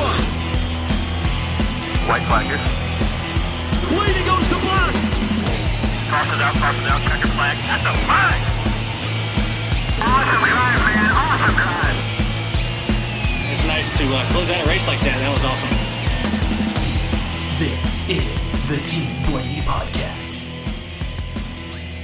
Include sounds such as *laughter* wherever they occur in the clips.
one. White flag here. Blaney goes to block. Crosses out, crosses out, checker flag. That's a flag! Awesome drive, man. Awesome drive. It's nice to uh, close out a race like that. That was awesome. This is the Team Blaney Podcast.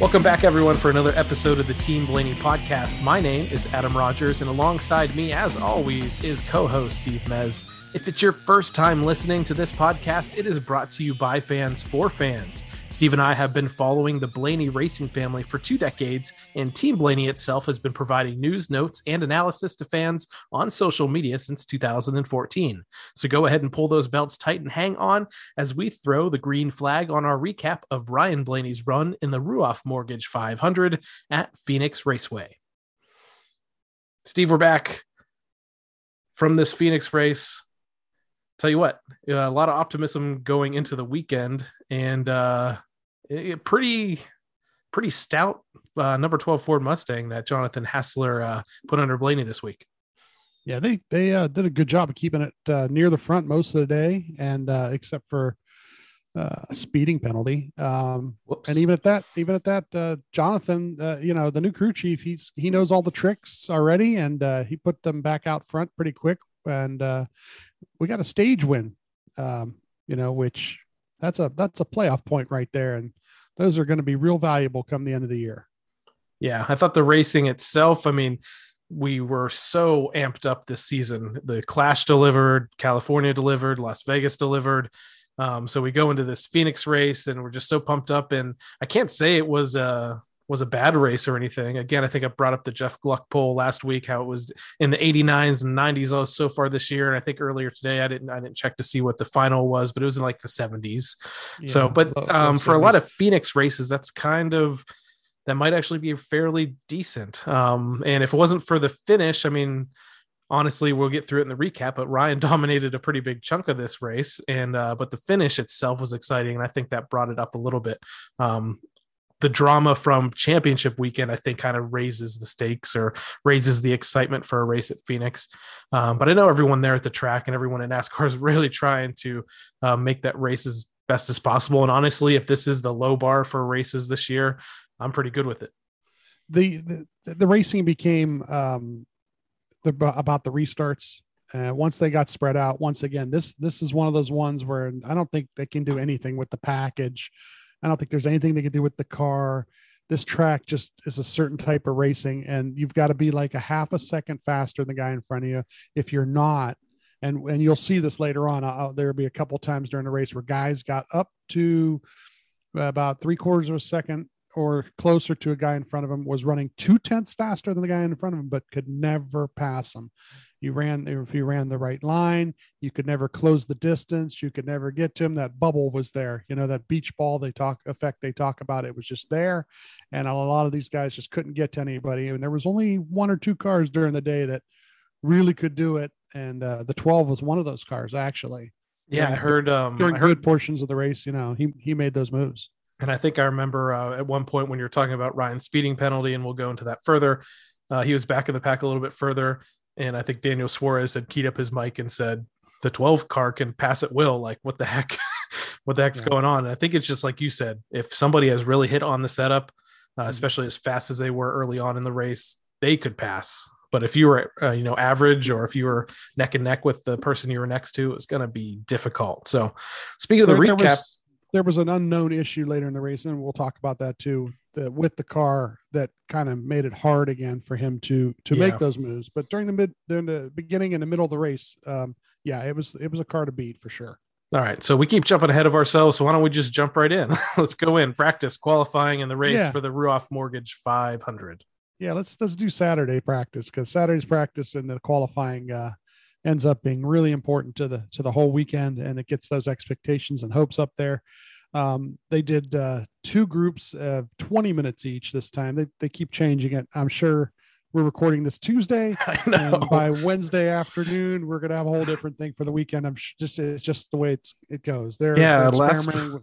Welcome back, everyone, for another episode of the Team Blaney podcast. My name is Adam Rogers, and alongside me, as always, is co host Steve Mez. If it's your first time listening to this podcast, it is brought to you by fans for fans. Steve and I have been following the Blaney racing family for two decades, and Team Blaney itself has been providing news, notes, and analysis to fans on social media since 2014. So go ahead and pull those belts tight and hang on as we throw the green flag on our recap of Ryan Blaney's run in the Ruoff Mortgage 500 at Phoenix Raceway. Steve, we're back from this Phoenix race. Tell you what, a lot of optimism going into the weekend, and uh, it, pretty, pretty stout uh, number twelve Ford Mustang that Jonathan Hassler uh, put under Blaney this week. Yeah, they they uh, did a good job of keeping it uh, near the front most of the day, and uh, except for uh, a speeding penalty. Um, and even at that, even at that, uh, Jonathan, uh, you know, the new crew chief, he's he knows all the tricks already, and uh, he put them back out front pretty quick, and uh, we got a stage win. Um, you know, which that's a that's a playoff point right there, and those are going to be real valuable come the end of the year. Yeah, I thought the racing itself, I mean, we were so amped up this season. The Clash delivered, California delivered, Las Vegas delivered. Um, so we go into this Phoenix race and we're just so pumped up. And I can't say it was a was a bad race or anything. Again, I think I brought up the Jeff Gluck poll last week, how it was in the 89s and 90s oh, so far this year. And I think earlier today I didn't I didn't check to see what the final was, but it was in like the 70s. so, but low- low um, for a lot of Phoenix races, that's kind of that might actually be fairly decent. Um, and if it wasn't for the finish, I mean, honestly, we'll get through it in the recap. But Ryan *laughs* dominated a pretty big chunk of this race, and uh, but the finish itself was exciting, and I think that brought it up a little bit. Um, the drama from championship weekend, I think, kind of raises the stakes or raises the excitement for a race at Phoenix. Um, but I know everyone there at the track and everyone in NASCAR is *laughs* really trying to uh, make that race as best as possible. And honestly, if this is the low bar for races this year, I'm pretty good with it. the the, the racing became um the about the restarts uh, once they got spread out once again this this is one of those ones where i don't think they can do anything with the package i don't think there's anything they can do with the car. This track just is a certain type of racing and you've got to be like a half a second faster than the guy in front of you if you're not. And and you'll see this later on. Uh, there'll be a couple times during the race where guys got up to about three quarters of a second or closer to a guy in front of him was running two tenths faster than the guy in front of him, but could never pass him. You ran if you ran the right line, you could never close the distance. You could never get to him. That bubble was there. You know that beach ball they talk effect they talk about. It was just there, and a lot of these guys just couldn't get to anybody. And there was only one or two cars during the day that really could do it. And uh, the 12 was one of those cars actually. Yeah, I heard. Um, During I heard good portions of the race, you know, he he made those moves. And I think I remember uh, at one point when you're talking about Ryan's speeding penalty, and we'll go into that further. Uh, he was back in the pack a little bit further, and I think Daniel Suarez had keyed up his mic and said, "The 12 car can pass at will." Like, what the heck? *laughs* what the heck's Yeah. going on? And I think it's just like you said, if somebody has really hit on the setup, uh, especially as fast as they were early on in the race, they could pass. But if you were, uh, you know, average, or if you were neck and neck with the person you were next to, it's going to be difficult. So, speaking of the there, recap, there was, there was an unknown issue later in the race, and we'll talk about that too. That with the car that kind of made it hard again for him to to Yeah. make those moves. But during the mid, during the beginning and the middle of the race, um, yeah, it was it was a car to beat for sure. All right, so we keep jumping ahead of ourselves. So why don't we just jump right in? *laughs* Let's go in practice qualifying in the race Yeah. for the Ruoff Mortgage 500. Yeah, let's let's do Saturday practice because Saturday's practice and the qualifying uh, ends up being really important to the to the whole weekend, and it gets those expectations and hopes up there. Um, they did uh, two groups of 20 minutes each this time. They they keep changing it. I'm sure we're recording this Tuesday, *laughs* and by Wednesday afternoon, we're gonna have a whole different thing for the weekend. I'm sh- just it's just the way it's it goes. They're, Yeah, they're last- with-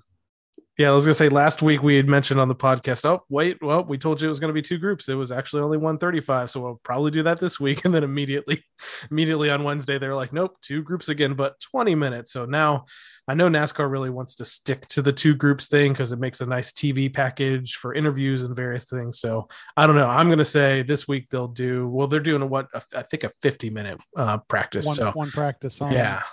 Yeah, I was gonna say last week we had mentioned on the podcast. Oh, wait, well, we told you it was gonna be two groups. It was actually only 135, so we'll probably do that this week. *laughs* And then immediately, *laughs* immediately on Wednesday, they're like, nope, two groups again, but 20 minutes. So now I know NASCAR really wants to stick to the two groups thing because it makes a nice TV package for interviews and various things. So I don't know. I'm gonna say this week they'll do well, they're doing a what I think a 50 minute uh practice. One, so one practice on yeah.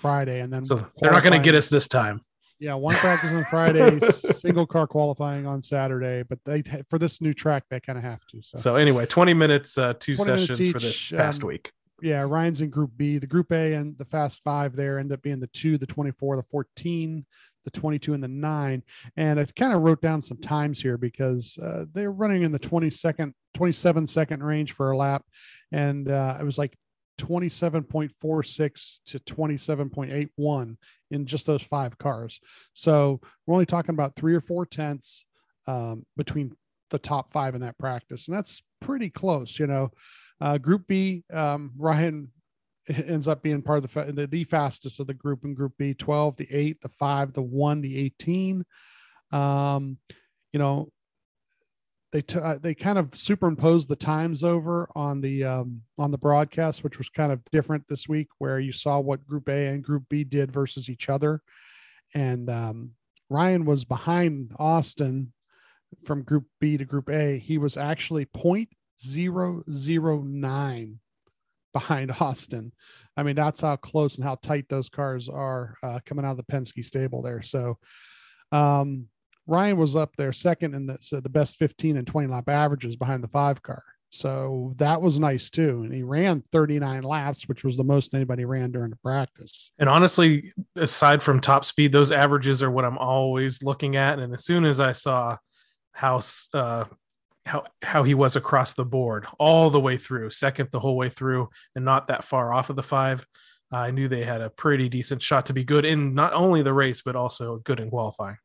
Friday, and then So they're not gonna get us this time. Yeah, one practice on Friday, single car qualifying on Saturday. But they for this new track, they kind of have to. So, So anyway, 20 minutes, uh, two 20 minutes sessions for this past um, week. yeah, Ryan's in Group B. The Group A and the Fast Five there end up being the two, the twenty-four, the fourteen, the twenty-two, and the nine. And I kind of wrote down some times here because uh, they're running in the twenty-second, twenty-seven second range for a lap, and uh, it was like. 27.46 to 27.81 in just those five cars. So we're only talking about three or four tenths um, between the top five in that practice. And that's pretty close, you know. Uh, group B, um, Ryan *laughs* ends up being part of the, the the fastest of the group in Group B 12, the eight, the five, the one, the 18. Um, you know, they t- uh, they kind of superimposed the times over on the um, on the broadcast, which was kind of different this week, where you saw what Group A and Group B did versus each other, and um, Ryan was behind Austin from Group B to Group A. He was actually point zero zero nine behind Austin. I mean, that's how close and how tight those cars are uh, coming out of the Penske stable there. So, um, Ryan was up there second in the, so the best 15 and 20 lap averages behind the five car. So that was nice too. And he ran 39 laps, which was the most anybody ran during the practice. And honestly, aside from top speed, those averages are what I'm always looking at. And as soon as I saw how uh, how how he was across the board all the way through, second the whole way through, and not that far off of the five, I knew they had a pretty decent shot to be good in not only the race but also good in qualifying.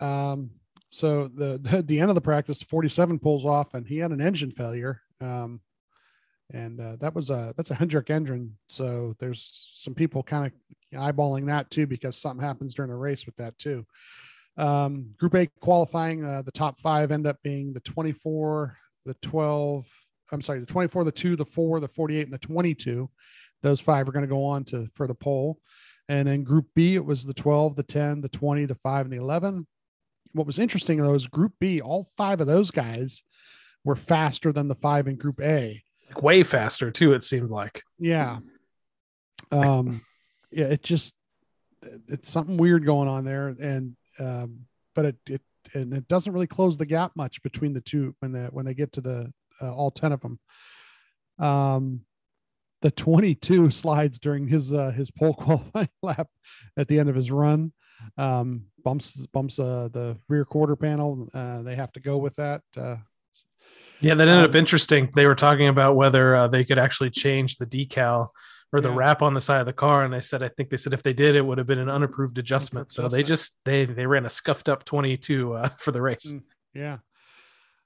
Um, so the, *laughs* the the end of the practice, 47 pulls off, and he had an engine failure. Um, and uh, that was a that's a Hendrick engine. So there's some people kind of eyeballing that too because something happens during a race with that too. Um, group A qualifying, uh, the top five end up being the 24, the 12. I'm sorry, the 24, the two, the four, the 48, and the 22. Those five are going to go on to for the pole. And then Group B, it was the 12, the 10, the 20, the five, and the 11 what was interesting though is group B, all five of those guys were faster than the five in group A. Like way faster too, it seemed like. Yeah. Um, yeah, it just, it's something weird going on there. And, um, but it, it, and it doesn't really close the gap much between the two when they, when they get to the, uh, all 10 of them. Um, the 22 *laughs* slides during his, uh, his pole *laughs* qualifying lap at the end of his run um, bumps bumps uh, the rear quarter panel. Uh, they have to go with that. Uh, Yeah, that ended Um, up interesting. They were talking about whether uh, they could actually change the decal or the Yeah. wrap on the side of the car, and I said I think they said if they did, it would have been an unapproved adjustment. So they just they they ran a scuffed up twenty two uh, *laughs* for the race. Mm. yeah.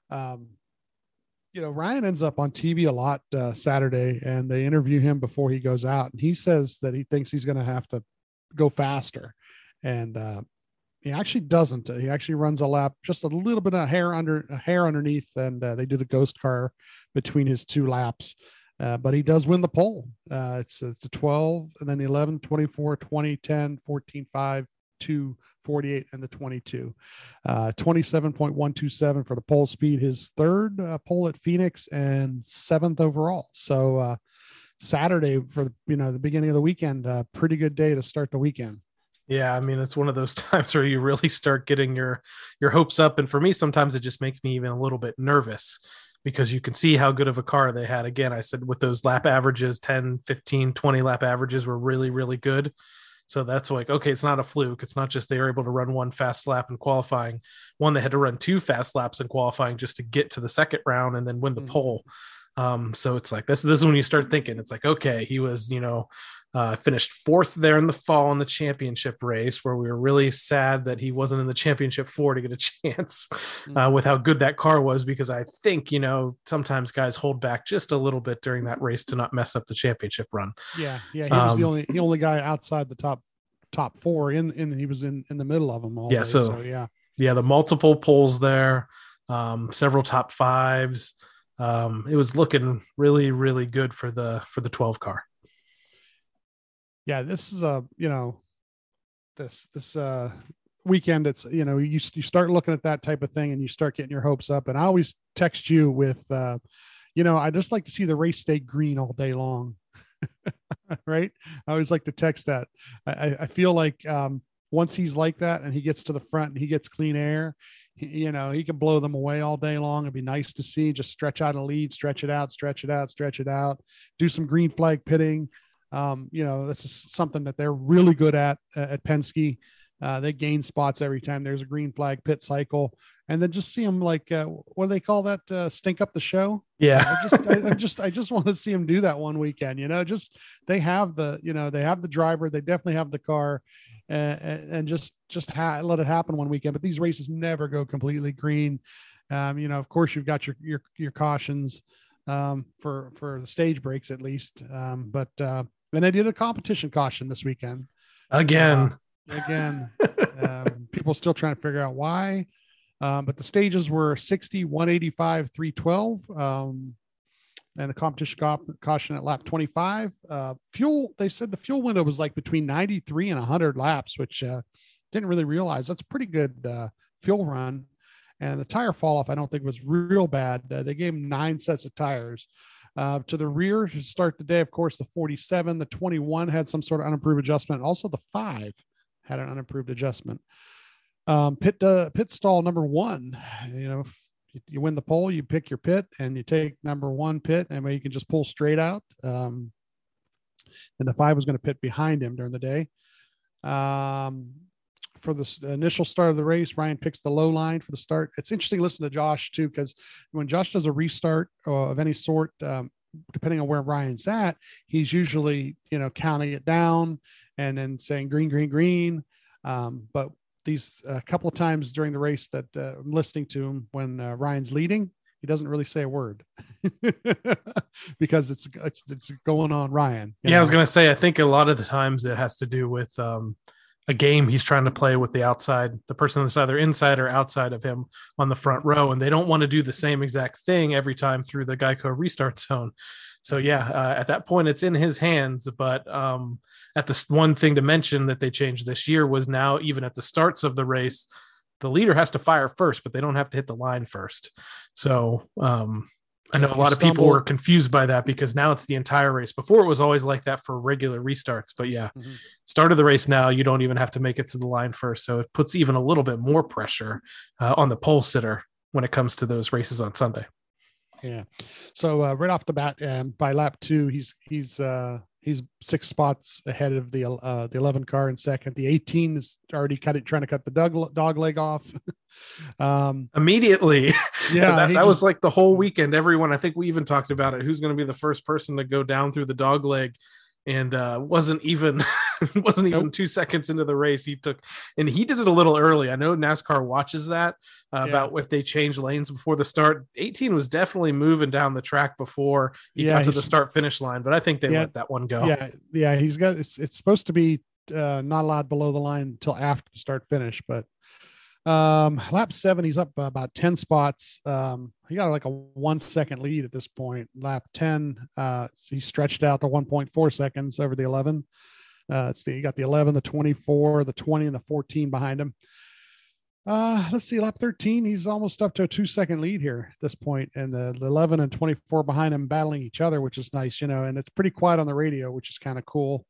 Um, you know, Ryan ends up on TV a lot uh, Saturday, and they interview him before he goes out, and he says that he thinks he's going to have to go faster, and uh, he actually doesn't. He actually runs a lap just a little bit of hair under hair underneath, and uh, they do the ghost car between his two laps. Uh, but he does win the pole. Uh, it's, it's a 12 and then the 11, 24, 20, 10, 14, 5, 2, 48, and the 22. Uh, 27.127 for the pole speed, his third uh, pole at Phoenix and seventh overall. So uh, Saturday for you know the beginning of the weekend, uh, pretty good day to start the weekend. Yeah, I mean it's one of those *laughs* times where you really start getting your your hopes up, and for me, sometimes it just makes me even a little bit nervous because you can see how good of a car they had. Again, I said with those lap averages, 10, 15, 20 lap averages were really, really good. So that's like, okay, it's not a fluke. It's not just they were able to run one fast lap in qualifying. One, they had to run two fast laps in qualifying just to get to the second round and then win the Mhm. pole. Um, so it's like this, this is when you start thinking, it's like, okay, he was, you know, uh, finished fourth there in the fall in the championship race, where we were really sad that he wasn't in the championship four to get a *laughs* chance uh, with how good that car was. Because I think you know sometimes guys hold back just a little bit during that race to not mess up the championship run. Yeah, yeah, he was the Um, only the only guy outside the top top four in, in he was in in the middle of them all. Yeah, day, so- yeah, Yeah, the multiple pulls there, um, several top fives. Um, it was looking really, really good for the for the 12 car. Yeah. This is a you know, this this uh weekend. It's you know you you start looking at that type of thing and you start getting your hopes up. And I always text you with, uh, you know, I just like to see the race stay green all day long. *laughs* right? I always like to text that. I, I- feel like um, once he's like that and he gets to the front and he gets clean air, he, you know, he can blow them away all day long. It'd be nice to see. Just stretch out a lead, stretch it out, stretch it out, stretch it out. Do some green flag pitting. Um, you know, this is something that they're really good at uh, at Penske. Uh, they gain spots every time there's a green flag pit cycle, and then just see them like uh, what do they call that? Uh, stink up the show. Yeah. I just, I, I just, I just want to see them do that one weekend. You know, just they have the, you know, they have the driver, they definitely have the car, and, and just, just ha- let it happen one weekend. But these races never go completely green. Um, you know, of course, you've got your your your cautions um, for for the stage breaks at least. Um, but uh, and they did a competition caution this weekend Again. again. um, *laughs* people still trying to figure out why. Um, but the stages were 60, 185, 312. Um, and the competition cau- caution at lap 25. Uh, fuel, they said the fuel window was like between 93 and 100 laps, which uh, didn't really realize that's a pretty good uh, fuel run. And the tire fall off, I don't think was real bad. Uh, they gave him nine sets of tires. Uh, to the rear to start the day, of course, the 47, the 21 had some sort of unapproved adjustment. Also, the five had an unapproved adjustment. Um, pit uh, pit stall number one. You know, you- you win the pole, you pick your pit and you take number one pit, and you can just pull straight out. Um, and the five was going to pit behind him during the day. Um, for the initial start of the race, Ryan picks the low line for the start. It's interesting to listen to Josh too, because when Josh does a restart uh, of any sort, um, depending on where Ryan's at, he's usually you know counting it down and then saying green, green, green. Um, but these a couple of times during the race that uh, I'm listening to him when uh, Ryan's leading, he doesn't really say a word *laughs* because it's it's it's going on Ryan. Yeah, I was gonna say I think a lot of the times it has to do with um, a game he's trying to play with the outside, the person that's either inside or outside of him on the front row, and they don't want to do the same exact thing every time through the Geico restart zone. So yeah, uh, at that point it's in his hands. But um, at the one thing to mention that they changed this year was now even at the starts of the race, the leader has to fire first, but they don't have to hit the line first. So um, I know a lot of people were confused by that because now it's the entire race. Before it was always like that for regular restarts, but yeah, Mhm. start of the race now you don't even have to make it to the line first, so it puts even a little bit more pressure uh, on the pole sitter when it comes to those races on Sunday. Yeah. So uh, right off the bat, um, by lap two, he's he's uh, he's six spots ahead of the uh, the eleven car in second. The eighteen is already cut it, trying to cut the dog dog leg off. *laughs* um, Immediately, *laughs* yeah, So that, that was like the whole weekend. Everyone, I think we even talked about it. Who's going to be the first person to go down through the dog leg? And uh, wasn't even *laughs* wasn't even Nope. two seconds into the race. He took, and he did it a little early. I know NASCAR watches that uh, Yeah. about if they change lanes before the start. 18 was definitely moving down the track before he Yeah, got to the start finish line, but I think they Yeah. let that one go. yeah, yeah. He's got it's it's supposed to be uh, not allowed below the line until after the start finish, but um lap seven he's up about 10 spots. Um he got like a one second lead at this point. Lap 10 uh he stretched out to 1.4 seconds over the 11 uh it's the you got the 11 the 24 the 20 and the 14 behind him. Uh let's see lap 13 he's almost up to a two second lead here at this point and the, the 11 and 24 behind him battling each other which is nice you know and it's pretty quiet on the radio which is kind of cool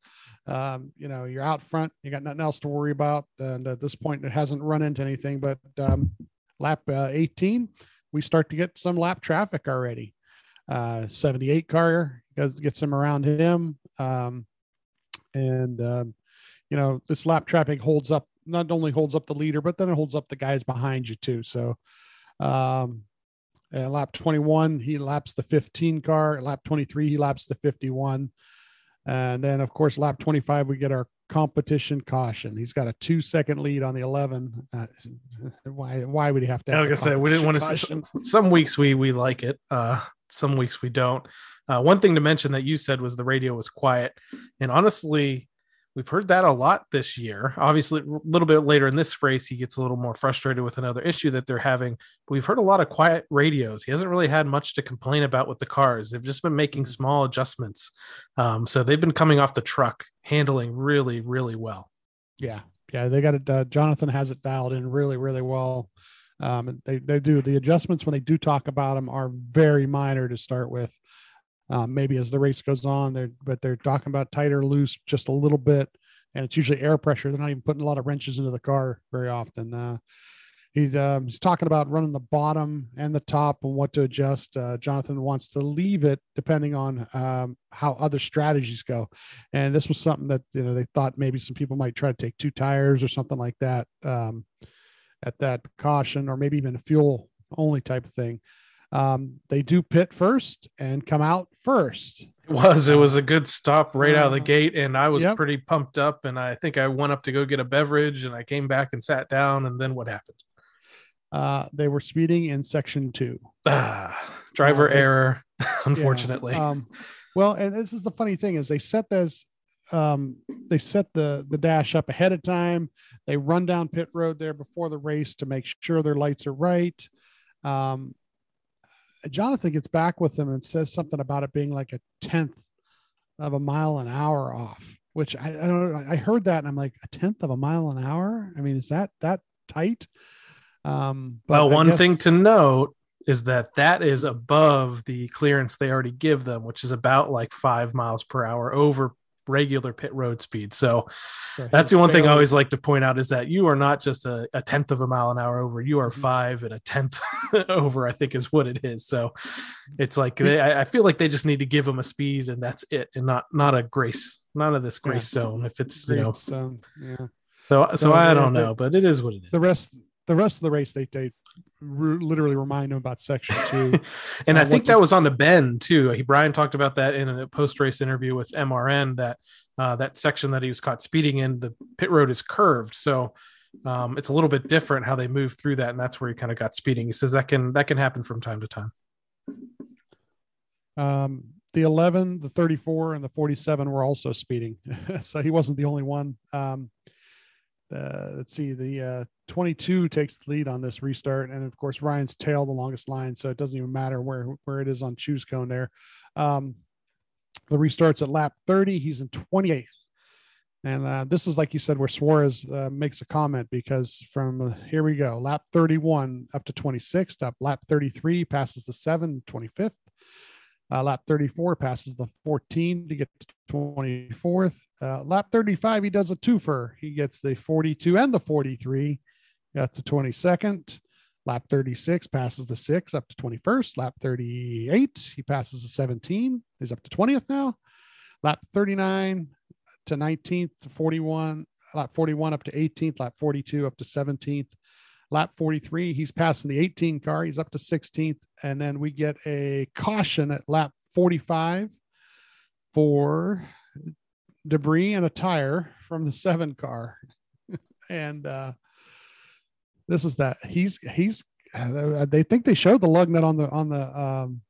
um, you know, you're out front, you got nothing else to worry about. And at this point, it hasn't run into anything. But um, lap uh, 18, we start to get some lap traffic already. Uh, 78 car gets, him around him. Um, and, um, you know, this lap traffic holds up, not only holds up the leader, but then it holds up the guys behind you too. So, um, lap 21, he laps the 15 car. At lap 23, he laps the 51. And then, of course, lap 25, we get our competition caution. He's got a two second lead on the 11. Uh, *laughs* why, why would he have to? Have like I said, we didn't want to. Some, some weeks we we like it. Uh, some weeks we don't. Uh, one thing to mention that you said was the radio was quiet, and honestly, We've heard that a lot this year. Obviously, a little bit later in this race, he gets a little more frustrated with another issue that they're having. But we've heard a lot of quiet radios. He hasn't really had much to complain about with the cars. They've just been making small adjustments. Um, so they've been coming off the truck, handling really, really well. Yeah, yeah, they got it. Uh, Jonathan has it dialed in really, really well. Um, they they do the adjustments when they do talk about them are very minor to start with. Um, maybe as the race goes on, they're but they're talking about tighter, loose, just a little bit, and it's usually air pressure. They're not even putting a lot of wrenches into the car very often. Uh, he's um, he's talking about running the bottom and the top and what to adjust. Uh, Jonathan wants to leave it depending on um, how other strategies go, and this was something that you know they thought maybe some people might try to take two tires or something like that um, at that caution, or maybe even a fuel only type of thing. Um, they do pit first and come out first. It was. It was a good stop right out of the Uh, gate, and I was yep. pretty pumped up. And I think I went up to go get a beverage, and I came back and sat down. And then what happened? Uh, they were speeding in section two. Ah, driver Uh, they- error, *laughs* Yeah, unfortunately. Um, well, and this is the funny thing is they set this, um, they set the the dash up ahead of time. They run down pit road there before the race to make sure their lights are right. Um, Jonathan gets back with them and says something about it being like a tenth of a mile an hour off, which I, I don't. I heard that and I'm like, a tenth of a mile an hour. I mean, is that that tight? Um, but well, I one guess- thing to note is that that is above the clearance they already give them, which is about like five miles per hour over regular pit road speed. So so that's the one thing I always like to point out is that you are not just a, a tenth of a mile an hour over, you are Mhm. five and a tenth *laughs* over, I think is what it is. So it's like they, I I feel like they just need to give them a speed and that's it, and not not a grace, none of this Yeah. grace zone. If it's you know, yeah. so so, So I don't know, but it is what it is. the rest the rest of the race they they re- literally remind him about section two *laughs* and Uh, I think that was on the bend too. He Ryan talked about that in a post race interview with MRN that uh, that section that he was caught speeding in the pit road is curved, so um, it's a little bit different how they move through that, and that's where he kind of got speeding. He says that can that can happen from time to time. um the 11 the 34 and the 47 were also speeding *laughs* so he wasn't the only one um uh, let's see the uh 22 takes the lead on this restart. And of course ryan's tail the longest line so it doesn't even matter where where it is on choose cone there. Um the restarts at lap 30 he's in 28th and uh, this is like you said where suarez uh, makes a comment because from uh, here we go lap 31 up to 26th up lap 33 passes the 7 25th uh, lap 34 passes the 14 to get to 24th. Uh, lap 35, he does a twofer. He gets the 42 and the 43 at the 22nd. Lap 36 passes the 6 up to 21st. Lap 38, he passes the 17. He's up to 20th now. Lap 39 to 19th to 41. Lap 41 up to 18th. Lap 42 up to 17th. Lap 43, he's passing the 18 car. He's up to 16th. And then we get a caution at lap 45 for debris and a tire from the seven car. *laughs* and uh, this is that he's, he's, uh, they think they showed the lug nut on the, on the, um,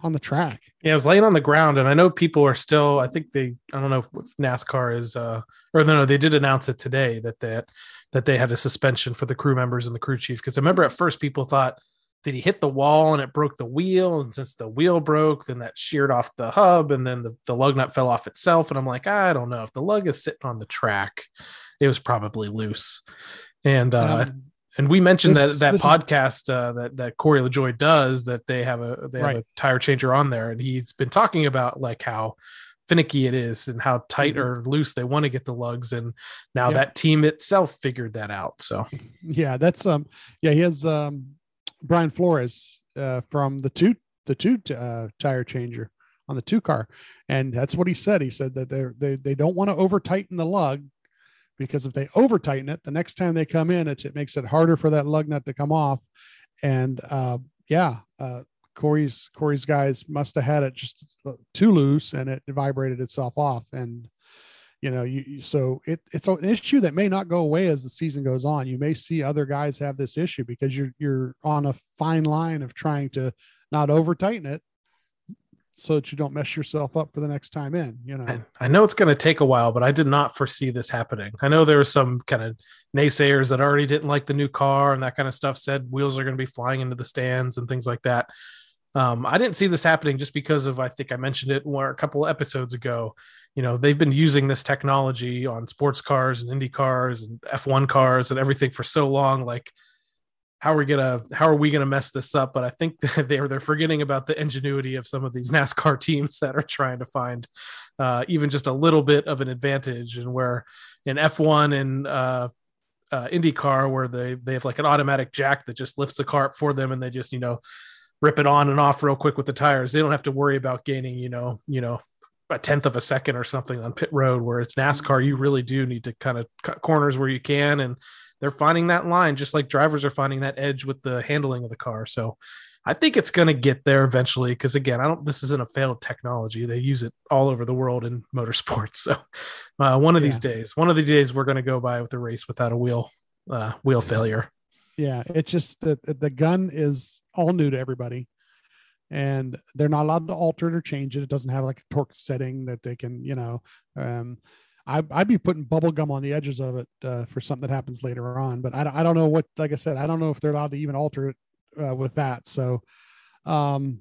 on the track. Yeah, I was laying on the ground, and I know people are still. I think they. I don't know if NASCAR is, uh, or no, no, they did announce it today that that that they had a suspension for the crew members and the crew chief. Because I remember at first people thought, did he hit the wall and it broke the wheel? And since the wheel broke, then that sheared off the hub, and then the, the lug nut fell off itself. And I'm like, I don't know if the lug is sitting on the track, it was probably loose. And uh, Um, and we mentioned that that this is- podcast uh, that that Corey LaJoie does that they have a they have Right. a tire changer on there, and he's been talking about like how finicky it is and how tight Mhm. or loose they want to get the lugs, and now Yeah. that team itself figured that out. So yeah, that's, um, yeah, he has, um, Brian Flores, uh, from the two, the two, uh, tire changer on the two car. And that's what he said. He said that they're, they, they don't want to over tighten the lug because if they over tighten it, the next time they come in, it makes it harder for that lug nut to come off. And, uh, yeah, uh, Corey's Corey's guys must have had it just uh, too loose and it vibrated itself off. And, you know, you- so it, it's an issue that may not go away as the season goes on. You may see other guys have this issue because you're, you're on a fine line of trying to not over tighten it so that you don't mess yourself up for the next time in. You know, I, I know it's going to take a while, but I did not foresee this happening. I know there were some kind of naysayers that already didn't like the new car and that kind of stuff. Said wheels are going to be flying into the stands and things like that. Um, I didn't see this happening just because of I think I mentioned it a couple episodes ago. You know, they've been using this technology on sports cars and Indy cars and F1 cars and everything for so long. Like how are we gonna how are we gonna mess this up? But I think *laughs* they're they're forgetting about the ingenuity of some of these *laughs* NASCAR teams that are trying to find uh, even just a little bit of an advantage, and where in F1 and uh, uh, IndyCar, where they they have like an automatic jack that just lifts the car up for them, and they just you know rip it on and off real quick with the tires. They don't have to worry about gaining you know you know a tenth of a second or something on pit road. Where it's NASCAR, you really do need to kind of cut corners where you can and they're finding that line just like drivers are finding that edge with the handling of the car. So I think it's going to get there eventually because again, I don't. This isn't a failed technology. They use it all over the world in *laughs* motorsports. So uh, one of yeah. these days, one of the days, we're going to go by with a race without a wheel uh, wheel failure. Yeah, it's just that the gun is all new to everybody, and they're not allowed to alter it or change it. It doesn't have like a torque setting that they can, you know. Um, I, I'd be putting bubble gum on the edges of it uh, for something that happens later on. But I, I don't know what, like I said, I don't know if they're allowed to even alter it uh, with that. So, um,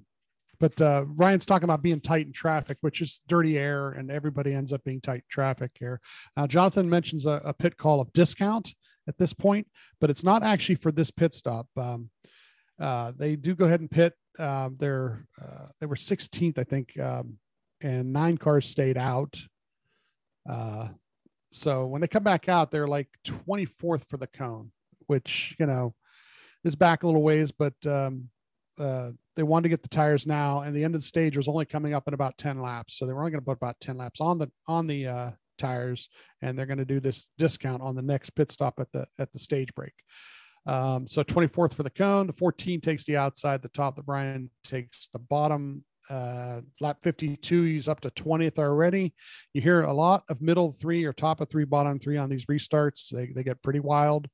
but uh, Ryan's talking about being tight in traffic, which is dirty air, and everybody ends up being tight in traffic here. Now, Jonathan mentions a, a pit call of discount at this point, but it's not actually for this pit stop. Um, uh, they do go ahead and pit. Uh, they're uh, they were 16th, I think, um, and nine cars stayed out. Uh, so when they come back out, they're like 24th for the cone, which, you know, is back a little ways, but um, uh, they wanted to get the tires now, and the end of the stage was only coming up in about 10 laps. So they were only going to put about 10 laps on the on the uh, tires, and they're going to do this discount on the next pit stop at the at the stage break. Um, so 24th for the cone, the 14 takes the outside, the top, the Ryan takes the bottom uh, lap 52, he's up to 20th already. You hear a lot of middle three or top of three, bottom three on these restarts. They, they get pretty wild.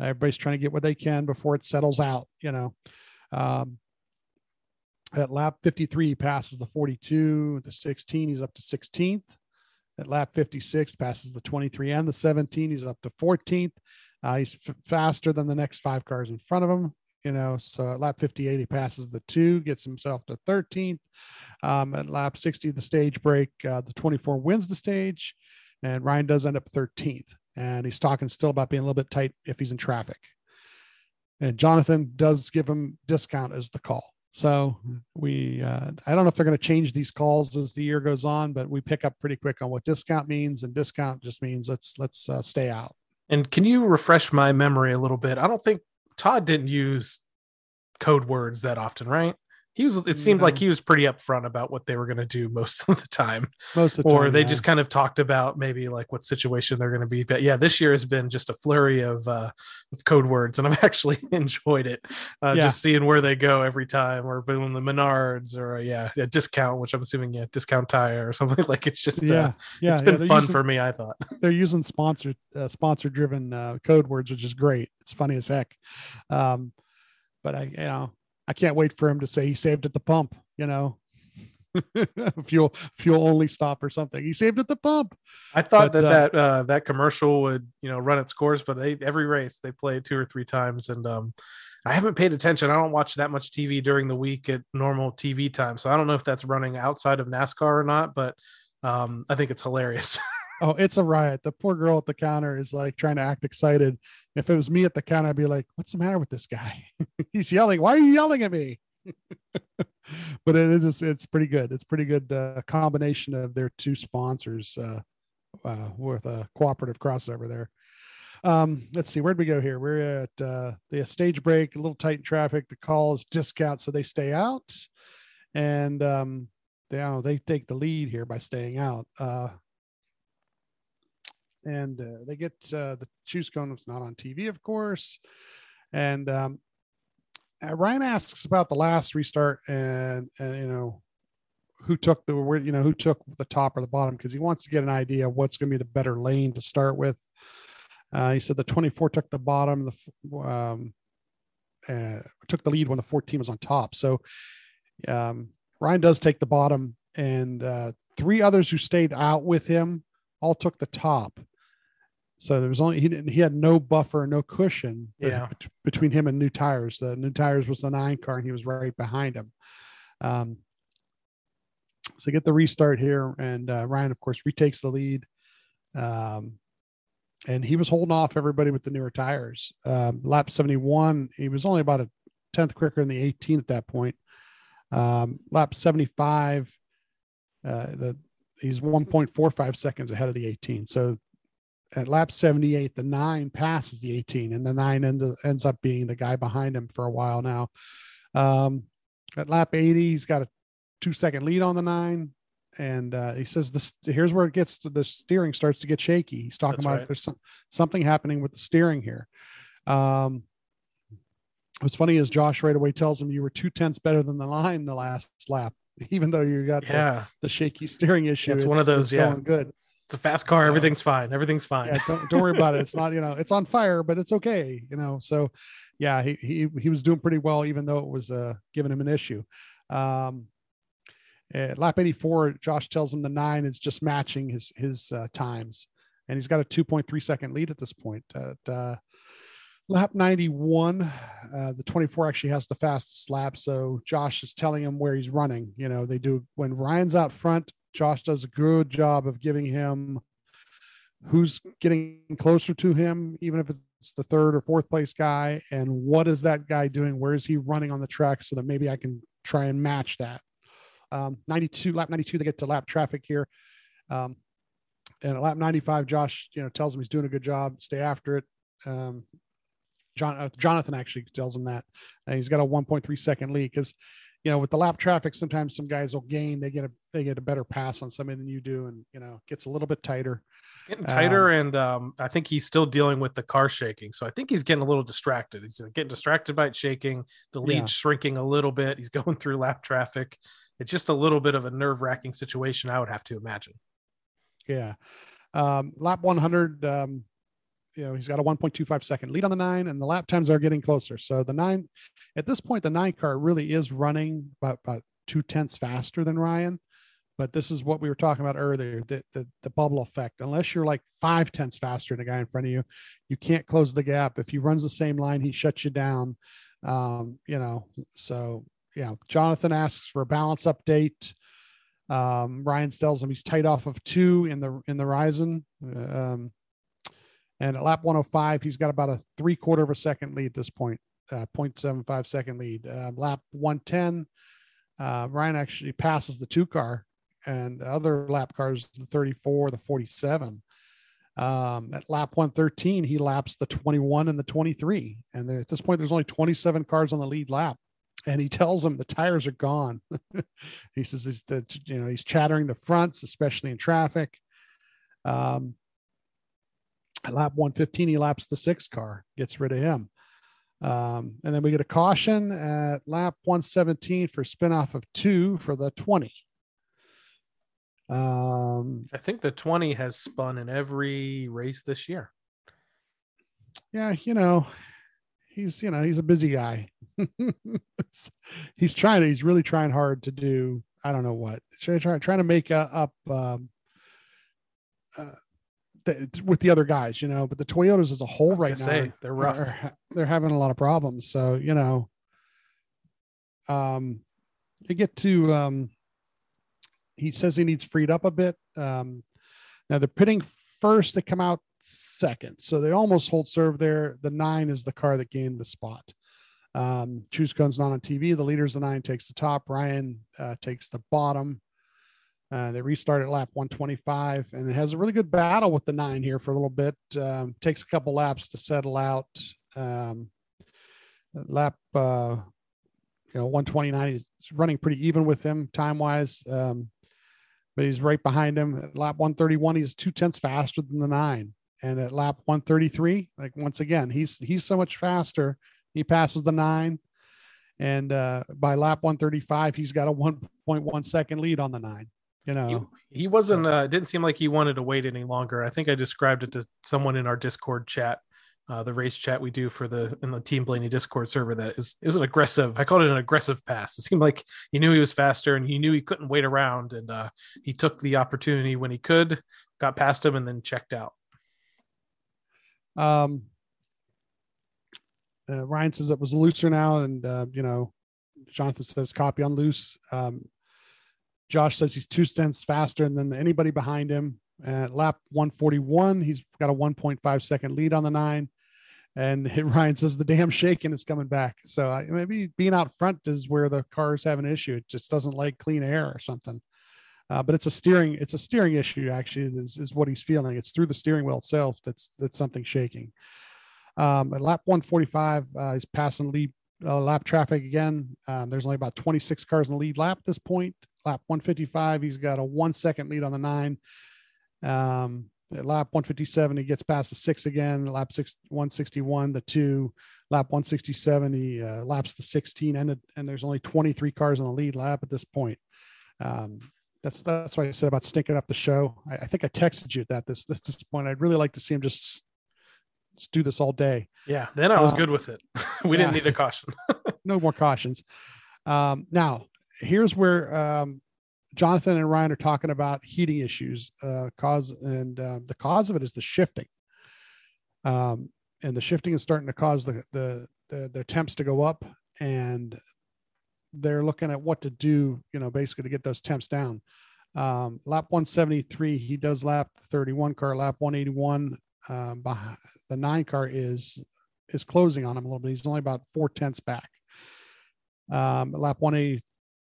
Uh, everybody's trying to get what they can before it settles out, you know. Um, at lap 53, he passes the 42, the 16, he's up to 16th. At lap 56, passes the 23 and the 17, he's up to 14th. Uh, he's f- faster than the next five cars in front of him you know, so lap 58, he passes the two, gets himself to 13th. Um, at lap 60, the stage break, uh, the 24 wins the stage, and Ryan does end up 13th. And he's talking still about being a little bit tight if he's in traffic. And Jonathan does give him discount as the call. So we, uh, I don't know if they're going to change these calls as the year goes on, but we pick up pretty quick on what discount means, and discount just means let's let's uh, stay out. And can you refresh my memory a little bit? I don't think Todd didn't use code words that often, right? He was. It seemed like he was pretty upfront about what they were going to do most *laughs* of the time. Most of the time. or time, they yeah. just kind of talked about maybe like what situation they're going to be. But yeah, this year has been just a flurry of uh, of code words, and I've *laughs* actually enjoyed it. Uh, Yeah. Just seeing where they go every time, or doing the Menards, or uh, yeah, a discount, which I'm assuming yeah, discount tire or *laughs* something like. It's just yeah, uh, yeah. it's yeah, been fun using- for me. I thought. they're using sponsor uh, sponsor driven uh, code words, which is great. It's funny as heck. Um, but I, you know, I can't wait for him to say he saved at the pump. You know, *laughs* fuel fuel only stop or something. He saved at the pump. I thought But, that uh, that uh, that commercial would you know run its course, but they every race they play it two or three times, and um, I haven't paid attention. I don't watch that much TV during the week at normal TV time, so I don't know if that's running outside of NASCAR or not. But um, I think it's hilarious. *laughs* Oh, it's a riot. The poor girl at the counter is like trying to act excited. If it was me at the counter, I'd be like, "What's the matter with this guy? *laughs* He's yelling. Why are you yelling at me?" *laughs* but it is it's pretty good. It's pretty good uh, combination of their two sponsors uh, uh, with a cooperative crossover there. Um, let's see, where'd we go here? We're at uh, the stage break, a little tight in traffic. The call is discount, so they stay out, and um, they they take the lead here by staying out. Uh, and uh, they get uh, the choose cone. It's not on TV, of course. And um, uh, Ryan asks about the last restart and, and you know who took the where you know who took the top or the bottom because he wants to get an idea of what's going to be the better lane to start with. Uh, he said the 24 took the bottom, the um, uh, took the lead when the 14 was on top. So um, Ryan does take the bottom, and uh, three others who stayed out with him all took the top. So there was only he didn't he had no buffer, no cushion Yeah. bet- between him and new tires. The new tires was the nine car, and he was right behind him. Um, so get the restart here, and uh, Ryan, of course, retakes the lead. Um, and he was holding off everybody with the newer tires. Um, lap 71, he was only about a tenth quicker in the 18 at that point. Um, lap 75, uh, the he's 1.45 seconds ahead of the 18. So at lap 78, the nine passes the 18, and the nine end, ends up being the guy behind him for a while now. Um, at lap 80, he's got a two second lead on the nine. And uh, he says this here's where it gets to the steering starts to get shaky. He's talking That's about right. there's some, something happening with the steering here. Um, what's funny is Josh right away tells him you were two tenths better than the line the last lap, *laughs* even though you got the, Yeah. the shaky steering issue. It's one of those, yeah. going good. It's a fast car. Yeah. Everything's fine. Everything's fine. Yeah, don't, don't worry about it. It's *laughs* not, you know, it's on fire, but it's okay, you know. So, yeah, he he he was doing pretty well, even though it was uh giving him an issue. Um, at lap 84, Josh tells him the nine is just matching his his uh, times, and he's got a 2.3 second lead at this point. At uh, lap 91, uh, the 24 actually has the fastest lap, so Josh is telling him where he's running. You know, they do when Ryan's out front. Josh does a good job of giving him who's getting closer to him, even if it's the third or fourth place guy, and what is that guy doing? Where is he running on the track so that maybe I can try and match that. Um, 92 lap 92, they get to lap traffic here. Um, and at lap 95, Josh, you know, tells him he's doing a good job. Stay after it. Um, John, uh, Jonathan actually tells him that Uh, he's got a 1.3 second lead because, you know, with the lap traffic, sometimes some guys will gain. They get a they get a better pass on somebody than you do, and you know, gets a little bit tighter. getting tighter and um, i think he's still dealing with the car shaking so i think he's getting a little distracted he's getting distracted by it shaking the lead Yeah. shrinking a little bit he's *laughs* going through lap traffic it's just a little bit of a nerve-wracking situation i would have to imagine Yeah. Um, lap 100, um, you know, he's got a 1.25 second lead on the nine, and the lap times are getting closer. So the nine, at this point, the nine car really is running about, about two tenths faster than Ryan. But this is what we were talking about earlier the, the, the bubble effect. Unless you're like five tenths faster than the guy in front of you, you can't close the gap. If he runs the same line, he shuts you down. Um, you know, so yeah, Jonathan asks for a balance update. Um, Ryan tells him he's tight off of two in the in the Ryzen. Um, and at lap 105, he's got about a three quarter of a second lead this point, uh, 0.75 second lead. Uh, lap 110, uh, Ryan actually passes the two car, and other lap cars, the 34, the 47. Um, at lap 113, he laps the 21 and the 23. And there, at this point, there's only 27 cars on the lead lap. And he tells them the tires are gone. *laughs* he says he's the, you know, he's chattering the fronts, especially in traffic. Um, at lap 115, he laps the six car, gets rid of him. Um, and then we get a caution at lap 117 for spin off of two for the 20. Um, i think the 20 has spun in every race this year yeah, you know, he's you know he's a busy guy. *laughs* he's trying to he's really trying hard to do I don't know what try, try, trying to make uh, up um, uh, the, with the other guys, you know. But the Toyotas as a whole right now say, they're rough are they're having a lot of problems. So you know, um, you get to um, he says he needs freed up a bit. Um, now they're pitting first. They come out second, so they almost hold serve there. The nine is the car that gained the spot. Um, Choose Cone's not on TV. The leader's the nine takes the top. Ryan uh, takes the bottom. Uh, they restart at lap 125 and it has a really good battle with the nine here for a little bit. Um, takes a couple laps to settle out. Um, lap, uh, you know, 129, is running pretty even with him time wise. Um, but he's right behind him at lap 131. He's two tenths faster than the nine. And at lap 133, like once again, he's he's so much faster. He passes the nine. And uh, by lap 135, he's got a 1.1 second lead on the nine. You know, he, he wasn't uh, didn't seem like he wanted to wait any longer i think i described it to someone in our discord chat uh, the race chat we do for the in the Team Blaney Discord server that is it was an aggressive. I called it an aggressive pass. It seemed like he knew he was faster and he knew he couldn't wait around, and uh, he took the opportunity when he could, got past him, and then checked out. Um, uh, Ryan says it was looser now, and uh, you know, Jonathan says copy on loose. Um, Josh says he's two cents faster than anybody behind him. At lap 141, he's got a 1.5 second lead on the nine. And *laughs* Ryan says the damn shaking is coming back. So maybe being out front is where the cars have an issue. It just doesn't like clean air or something. Uh, but it's a steering it's a steering issue actually is, is what he's feeling. It's through the steering wheel itself that's that's something shaking. Um, at lap 145, uh, he's passing lead uh, lap traffic again. Um, there's only about 26 cars in the lead lap at this point. Lap 155, he's got a one second lead on the nine. Um, at lap 157, he gets past the six again. Lap six 161, the two. Lap 167, he uh, laps the 16, and and there's only 23 cars on the lead lap at this point. Um, that's that's what I said about stinking up the show. I, I think I texted you that this, this this point. I'd really like to see him just, just do this all day. Yeah, then I was Uh, good with it. *laughs* we yeah. didn't need a caution. *laughs* no more cautions. Um, now, here's where um, Jonathan and Ryan are talking about heating issues. Uh, cause and uh, the cause of it is the shifting, um, and the shifting is starting to cause the the the, the temps to go up, and they're looking at what to do. You know, basically to get those temps down. Um, lap 173, he does lap 31 car. Lap 181, um, behind, the nine car is is closing on him a little bit. He's only about four tenths back. Um, lap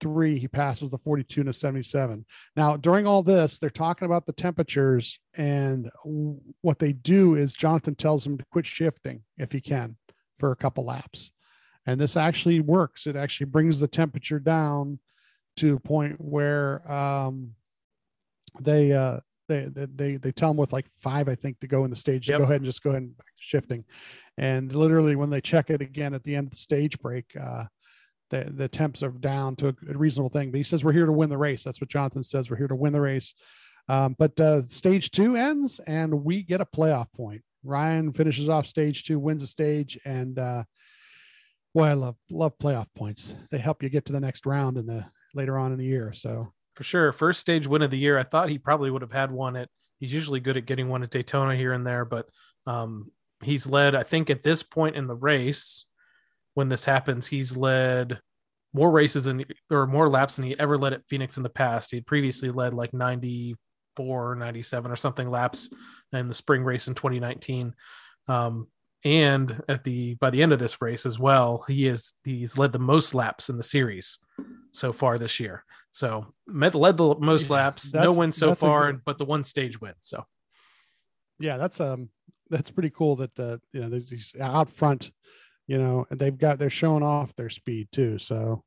183, he passes the 42 and a 77. Now, during all this, they're talking about the temperatures, and what they do is Jonathan tells him to quit shifting if he can for a couple laps. And this actually works. It actually brings the temperature down to a point where um, they, uh, they, they, they, tell him with like five, I think, to go in the stage, to Yep. go ahead and just go ahead and shifting. And literally, when they check it again at the end of the stage break, uh, the the temps are down to a, reasonable thing. But he says we're here to win the race. That's what Jonathan says. We're here to win the race. Um, but uh, stage two ends, and we get a playoff point. Ryan finishes off stage two, wins a stage, and uh, well, I love love playoff points. They help you get to the next round in the later on in the year. So for sure. First stage win of the year. I thought he probably would have had one at. He's usually good at getting one at Daytona here and there, but um, he's led. I think at this point in the race, when this happens, he's led more races than or more laps than he ever led at Phoenix in the past. He had previously led like 94, 97 or something laps in the spring race in 2019. Um, and at the by the end of this race as well, he is he's led the most laps in the series so far this year. So met, led the most Yeah, laps, no win so far, good- but the one stage win. So yeah, that's um that's pretty cool that uh, you know there's these out front, you know, and they've got they're showing off their speed too. So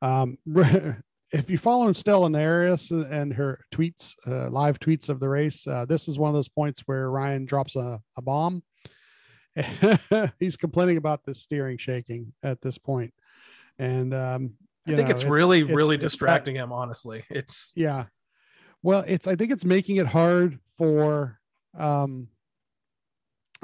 um *laughs* if you follow Stella Narius and her tweets, uh, live tweets of the race, uh, this is one of those points where Ryan drops a, a bomb. *laughs* He's complaining about the steering shaking at this. And um I think know, it's it- really, it's- really it's distracting him. Honestly, it's yeah well it's i think it's making it hard for um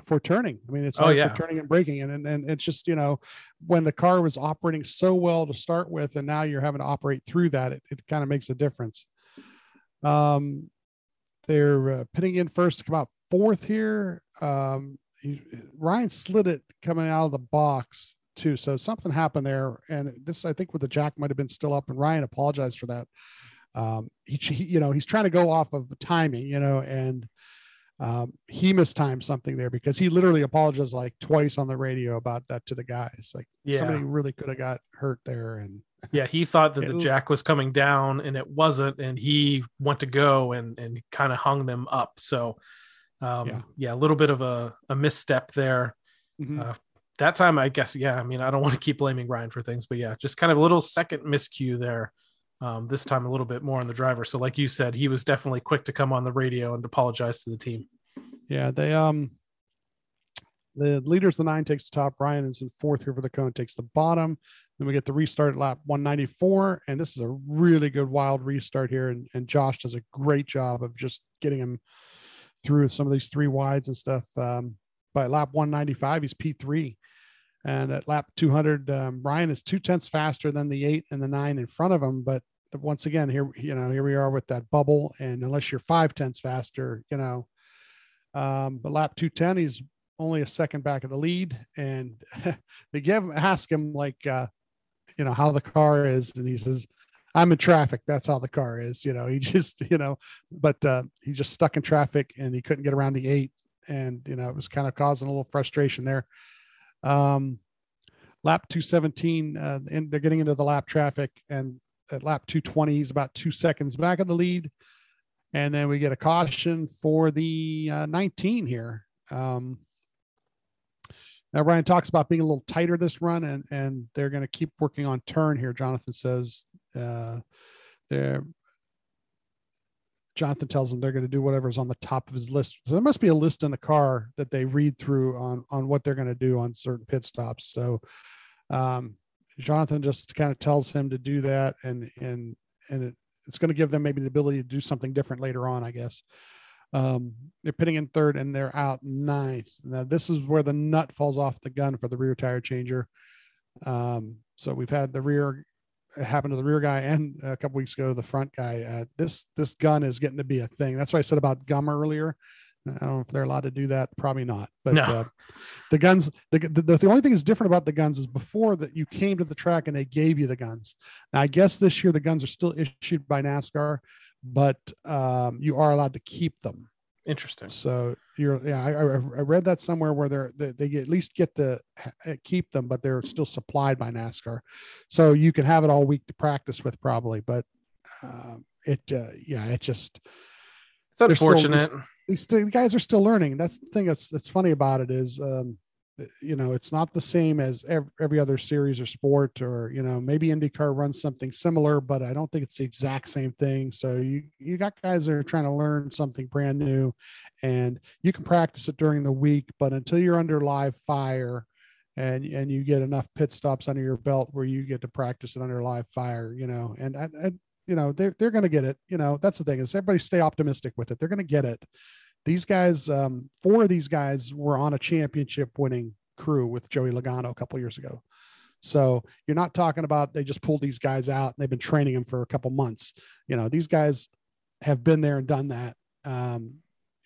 for turning. I mean it's Oh, yeah. for turning and braking and, and and it's just you know when the car was operating so well to start with and now you're having to operate through that it, it kind of makes a difference. Um they're uh, pitting in first to come out fourth here. Um he, ryan slid it coming out of the box too. So something happened there. And this i think with the jack might have been still up and ryan apologized for that. Um he, he you know he's trying to go off of timing you know and um he mistimed something there because he literally apologized like twice on the radio about that to the guys like Yeah. somebody really could have got hurt there and yeah. He thought that *laughs* the jack was coming down, and it wasn't, and he went to go and and kind of hung them up. So, um, Yeah. yeah. a little bit of a a misstep there. Mhm. Uh, that time, I guess, yeah. I mean, I don't want to keep blaming Ryan for things, but yeah, just kind of a little second miscue there. Um, this time, a little bit more on the driver. So, like you said, he was definitely quick to come on the radio and apologize to the team. Yeah, they um the leaders the nine takes the top. Ryan is in fourth here for the cone, takes the bottom. Then we get the restart at lap 194. And this is a really good wild restart here. And, and Josh does a great job of just getting him through some of these three wides and stuff. Um, by lap 195, he's P3. And at lap 200, um, Ryan is two tenths faster than the eight and the nine in front of him. But once again, here, you know, here we are with that bubble. And unless you're five tenths faster, you know, um, but lap 210, he's only a second back of the lead. And *laughs* they give him, ask him, like, uh, you know, how the car is. And he says, I'm in traffic. That's how the car is. You know, he *laughs* just, you know, but uh, he just stuck in traffic and he couldn't get around the eight. And, you know, it was kind of causing a little frustration there. Um, lap 217, uh, and they're getting into the lap traffic. And at lap 220, he's about two seconds back of the lead. And then we get a caution for the uh, 19 here. Um, now Ryan talks about being a little tighter this run, and and they're going to keep working on turn here. Jonathan says uh, they're Jonathan tells them they're going to do whatever's on the top of his list. So there must be a list in the car that they read through on on what they're going to do on certain pit stops. So um, Jonathan just kind of tells him to do that, and and and it, it's going to give them maybe the ability to do something different later on, I guess. Um, they're pitting in third and they're out ninth. Now this is where the nut falls off the gun for the rear tire changer. Um, so we've had the rear happened to the rear guy and a couple weeks ago the front guy. Uh, this this gun is getting to be a thing. That's what I said about gum earlier. I don't know if they're allowed to do that. Probably not. But No. uh, the guns, the, the the only thing that's different about the guns is before that you came to the track and they gave you the guns. Now I guess this year the guns are still issued by NASCAR, but um, you are allowed to keep them. Interesting. So you're yeah, I, I I read that somewhere where they're they, they at least get the uh, keep them, but they're still supplied by NASCAR, so you can have it all week to practice with probably. But um, it uh, yeah, it just It's They're still- unfortunate. these guys are still learning. That's the thing that's that's funny about it is um, you know it's not the same as every, other series or sport or you know maybe IndyCar runs something similar, but I don't think it's the exact same thing. So you you got guys that are trying to learn something brand new, and you can practice it during the week, but until you're under live fire. And, and you get enough pit stops under your belt where you get to practice it under live fire, you know, and, and, and you know they're they're going to get it. You know that's the thing is everybody stay optimistic with it. They're going to get it. These guys, um, four of these guys were on a championship winning crew with Joey Logano a couple years ago. So you're not talking about they just pulled these guys out and they've been training them for a couple months. You know these guys have been there and done that. Um,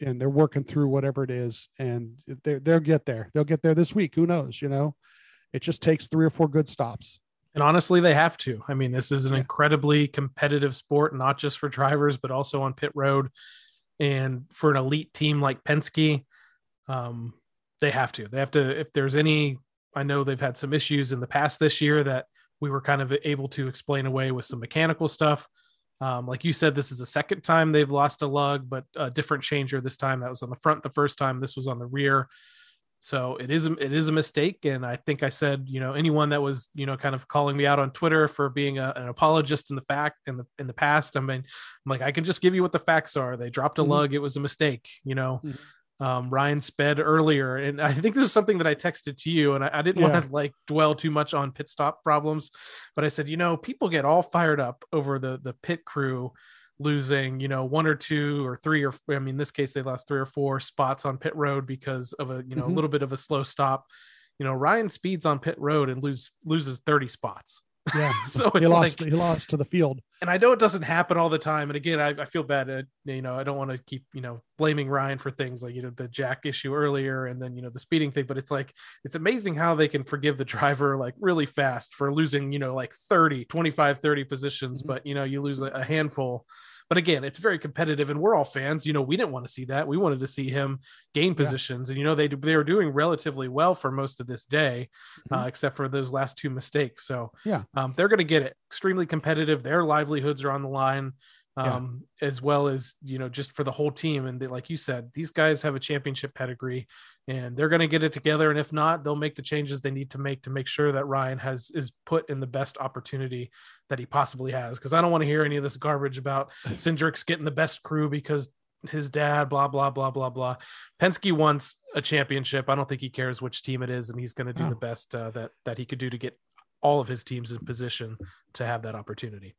and they're working through whatever it is, and they, they'll get there. They'll get there this week. Who knows? You know, it just takes three or four good stops. And honestly, they have to. I mean, this is an Yeah. incredibly competitive sport, not just for drivers, but also on pit road. And for an elite team like Penske, um, they have to. They have to. If there's any, I know they've had some issues in the past this year that we were kind of able to explain away with some mechanical stuff. Um, like you said, this is the second time they've lost a lug, but a different changer this time. That was on the front the first time. This was on the rear. So it is a, it is a mistake, and I think I said you know anyone that was you know kind of calling me out on Twitter for being a, an apologist in the fact in the in the past. I mean, I'm like I can just give you what the facts are. They dropped a Mhm. lug. It was a mistake. You know, Mhm. um, Ryan sped earlier, and I think this is something that I texted to you, and I, I didn't Yeah. want to like dwell too much on pit stop problems, but I said you know people get all fired up over the the pit crew losing you know one or two or three or i mean in this case they lost three or four spots on pit road because of a you know a Mhm. little bit of a slow stop you know ryan speeds on pit road and lose loses 30 spots Yeah. *laughs* So he lost. like- he lost to the field. and i know it doesn't happen all the time and again i, I feel bad uh, you know i don't want to keep you know blaming ryan for things like you know the jack issue earlier and then you know the speeding thing but it's like it's amazing how they can forgive the driver like really fast for losing you know like 30 25 30 positions Mhm. but you know you lose a, a handful but again it's very competitive and we're all fans. You know we didn't want to see that. We wanted to see him gain positions and you know they they were doing relatively well for most of this day uh, except for those last two mistakes. So Yeah. um, they're going to get it. Extremely competitive. Their livelihoods are on the line Yeah. um, as well as you know just for the whole team. And they, like you said these guys have a championship pedigree and they're going to get it together and if not they'll make the changes they need to make to make sure that ryan has is put in the best opportunity that he possibly has because i don't want to hear any of this garbage about *laughs* Cindric's getting the best crew because his dad blah blah blah blah blah. Penske wants a championship. I don't think he cares which team it is and he's going to do No. the best uh, that that he could do to get all of his teams in position to have that opportunity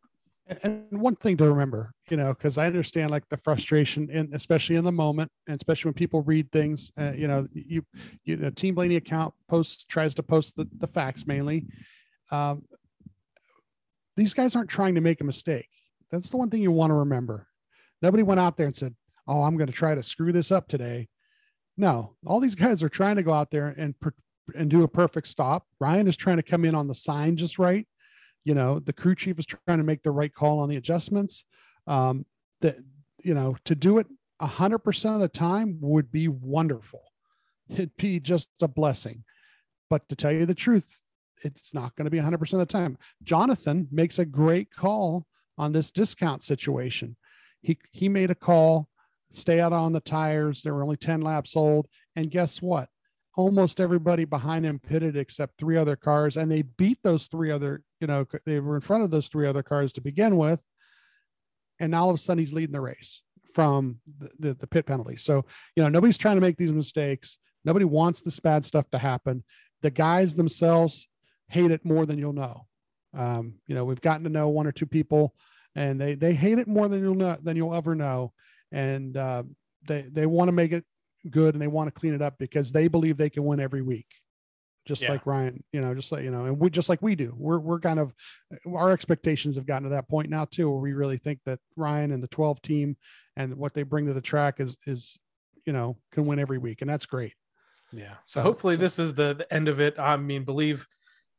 And one thing to remember, you know, because I understand like the frustration, and especially in the moment, and especially when people read things, uh, you know, you, you know, Team Blaney account posts tries to post the, the facts mainly. Um, these guys aren't trying to make a mistake. That's the one thing you want to remember. Nobody went out there and said, "Oh, I'm going to try to screw this up today." No, all these guys are trying to go out there and and do a perfect stop. Ryan is trying to come in on the sign just right. You know, the crew chief is trying to make the right call on the adjustments. Um, that you know, to do it a hundred percent of the time would be wonderful. It'd be just a blessing. But to tell you the truth, it's not going to be 100% of the time. Jonathan makes a great call on this discount situation. He he made a call, stay out on the tires. There were only 10 laps old. And guess what? Almost everybody behind him pitted except three other cars, and they beat those three other, you know, they were in front of those three other cars to begin with. And now all of a sudden he's leading the race from the, the, the pit penalty. So, you know, nobody's trying to make these mistakes. Nobody wants this bad stuff to happen. The guys themselves hate it more than you'll know. Um, you know, we've gotten to know one or two people, and they they hate it more than you'll know than you'll ever know, and uh, they they want to make it good and they want to clean it up because they believe they can win every week just Yeah. like Ryan, you know, just like you know, and we just like we do. We're we're kind of our expectations have gotten to that point now too, where we really think that Ryan and the 12 team and what they bring to the track is is you know can win every week, and that's great. Yeah. So So- hopefully so- this is the, the end of it. I mean, believe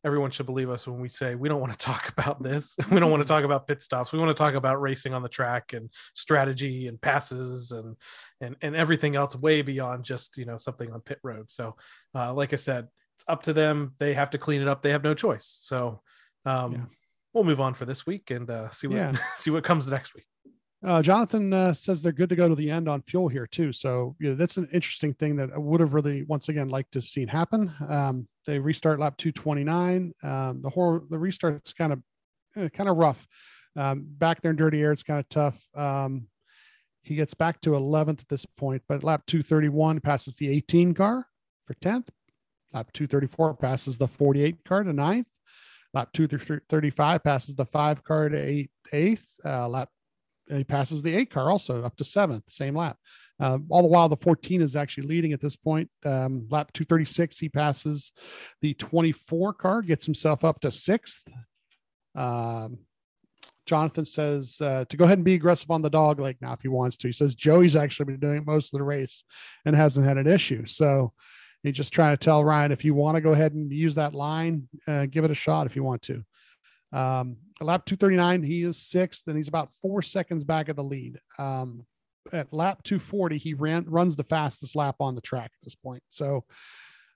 everyone should believe us when we say we don't want to *laughs* talk about this. *laughs* we don't want to talk about pit stops. We want to talk about racing on the track and strategy and passes and and and everything else way beyond just you know something on pit road. So uh, like I said, it's up to them. They have to clean it up. They have no choice. So um, Yeah. we'll move on for this week and uh, see what Yeah. *laughs* see what comes next week. Uh, Jonathan uh, says they're good to go to the end on fuel here too. So you know that's an interesting thing that I would have really once again liked to have seen happen. Um, they restart lap 229. Um, the whole the restart's kind of eh, kind of rough. Um, back there in dirty air, it's kind of tough. Um, he gets back to 11th at this point, but lap 231 passes the 18 car for 10th. Lap 234 passes the 48 car to 9th. Lap 235 passes the 5 car to 8th. eighth. Uh, lap he passes the eight car also up to seventh, same lap. Uh, all the while, the 14 is actually leading at this point. Um, lap 236, he passes the 24 car, gets himself up to sixth. Um, Jonathan says uh, to go ahead and be aggressive on the dog leg now if he wants to. He says Joey's actually been doing most of the race and hasn't had an issue. So he's just trying to tell Ryan if you want to go ahead and use that line, uh, give it a shot if you want to. Um, lap 239, he is sixth, and he's about four seconds back of the lead. Um, at lap 240, he ran runs the fastest lap on the track at this point. So,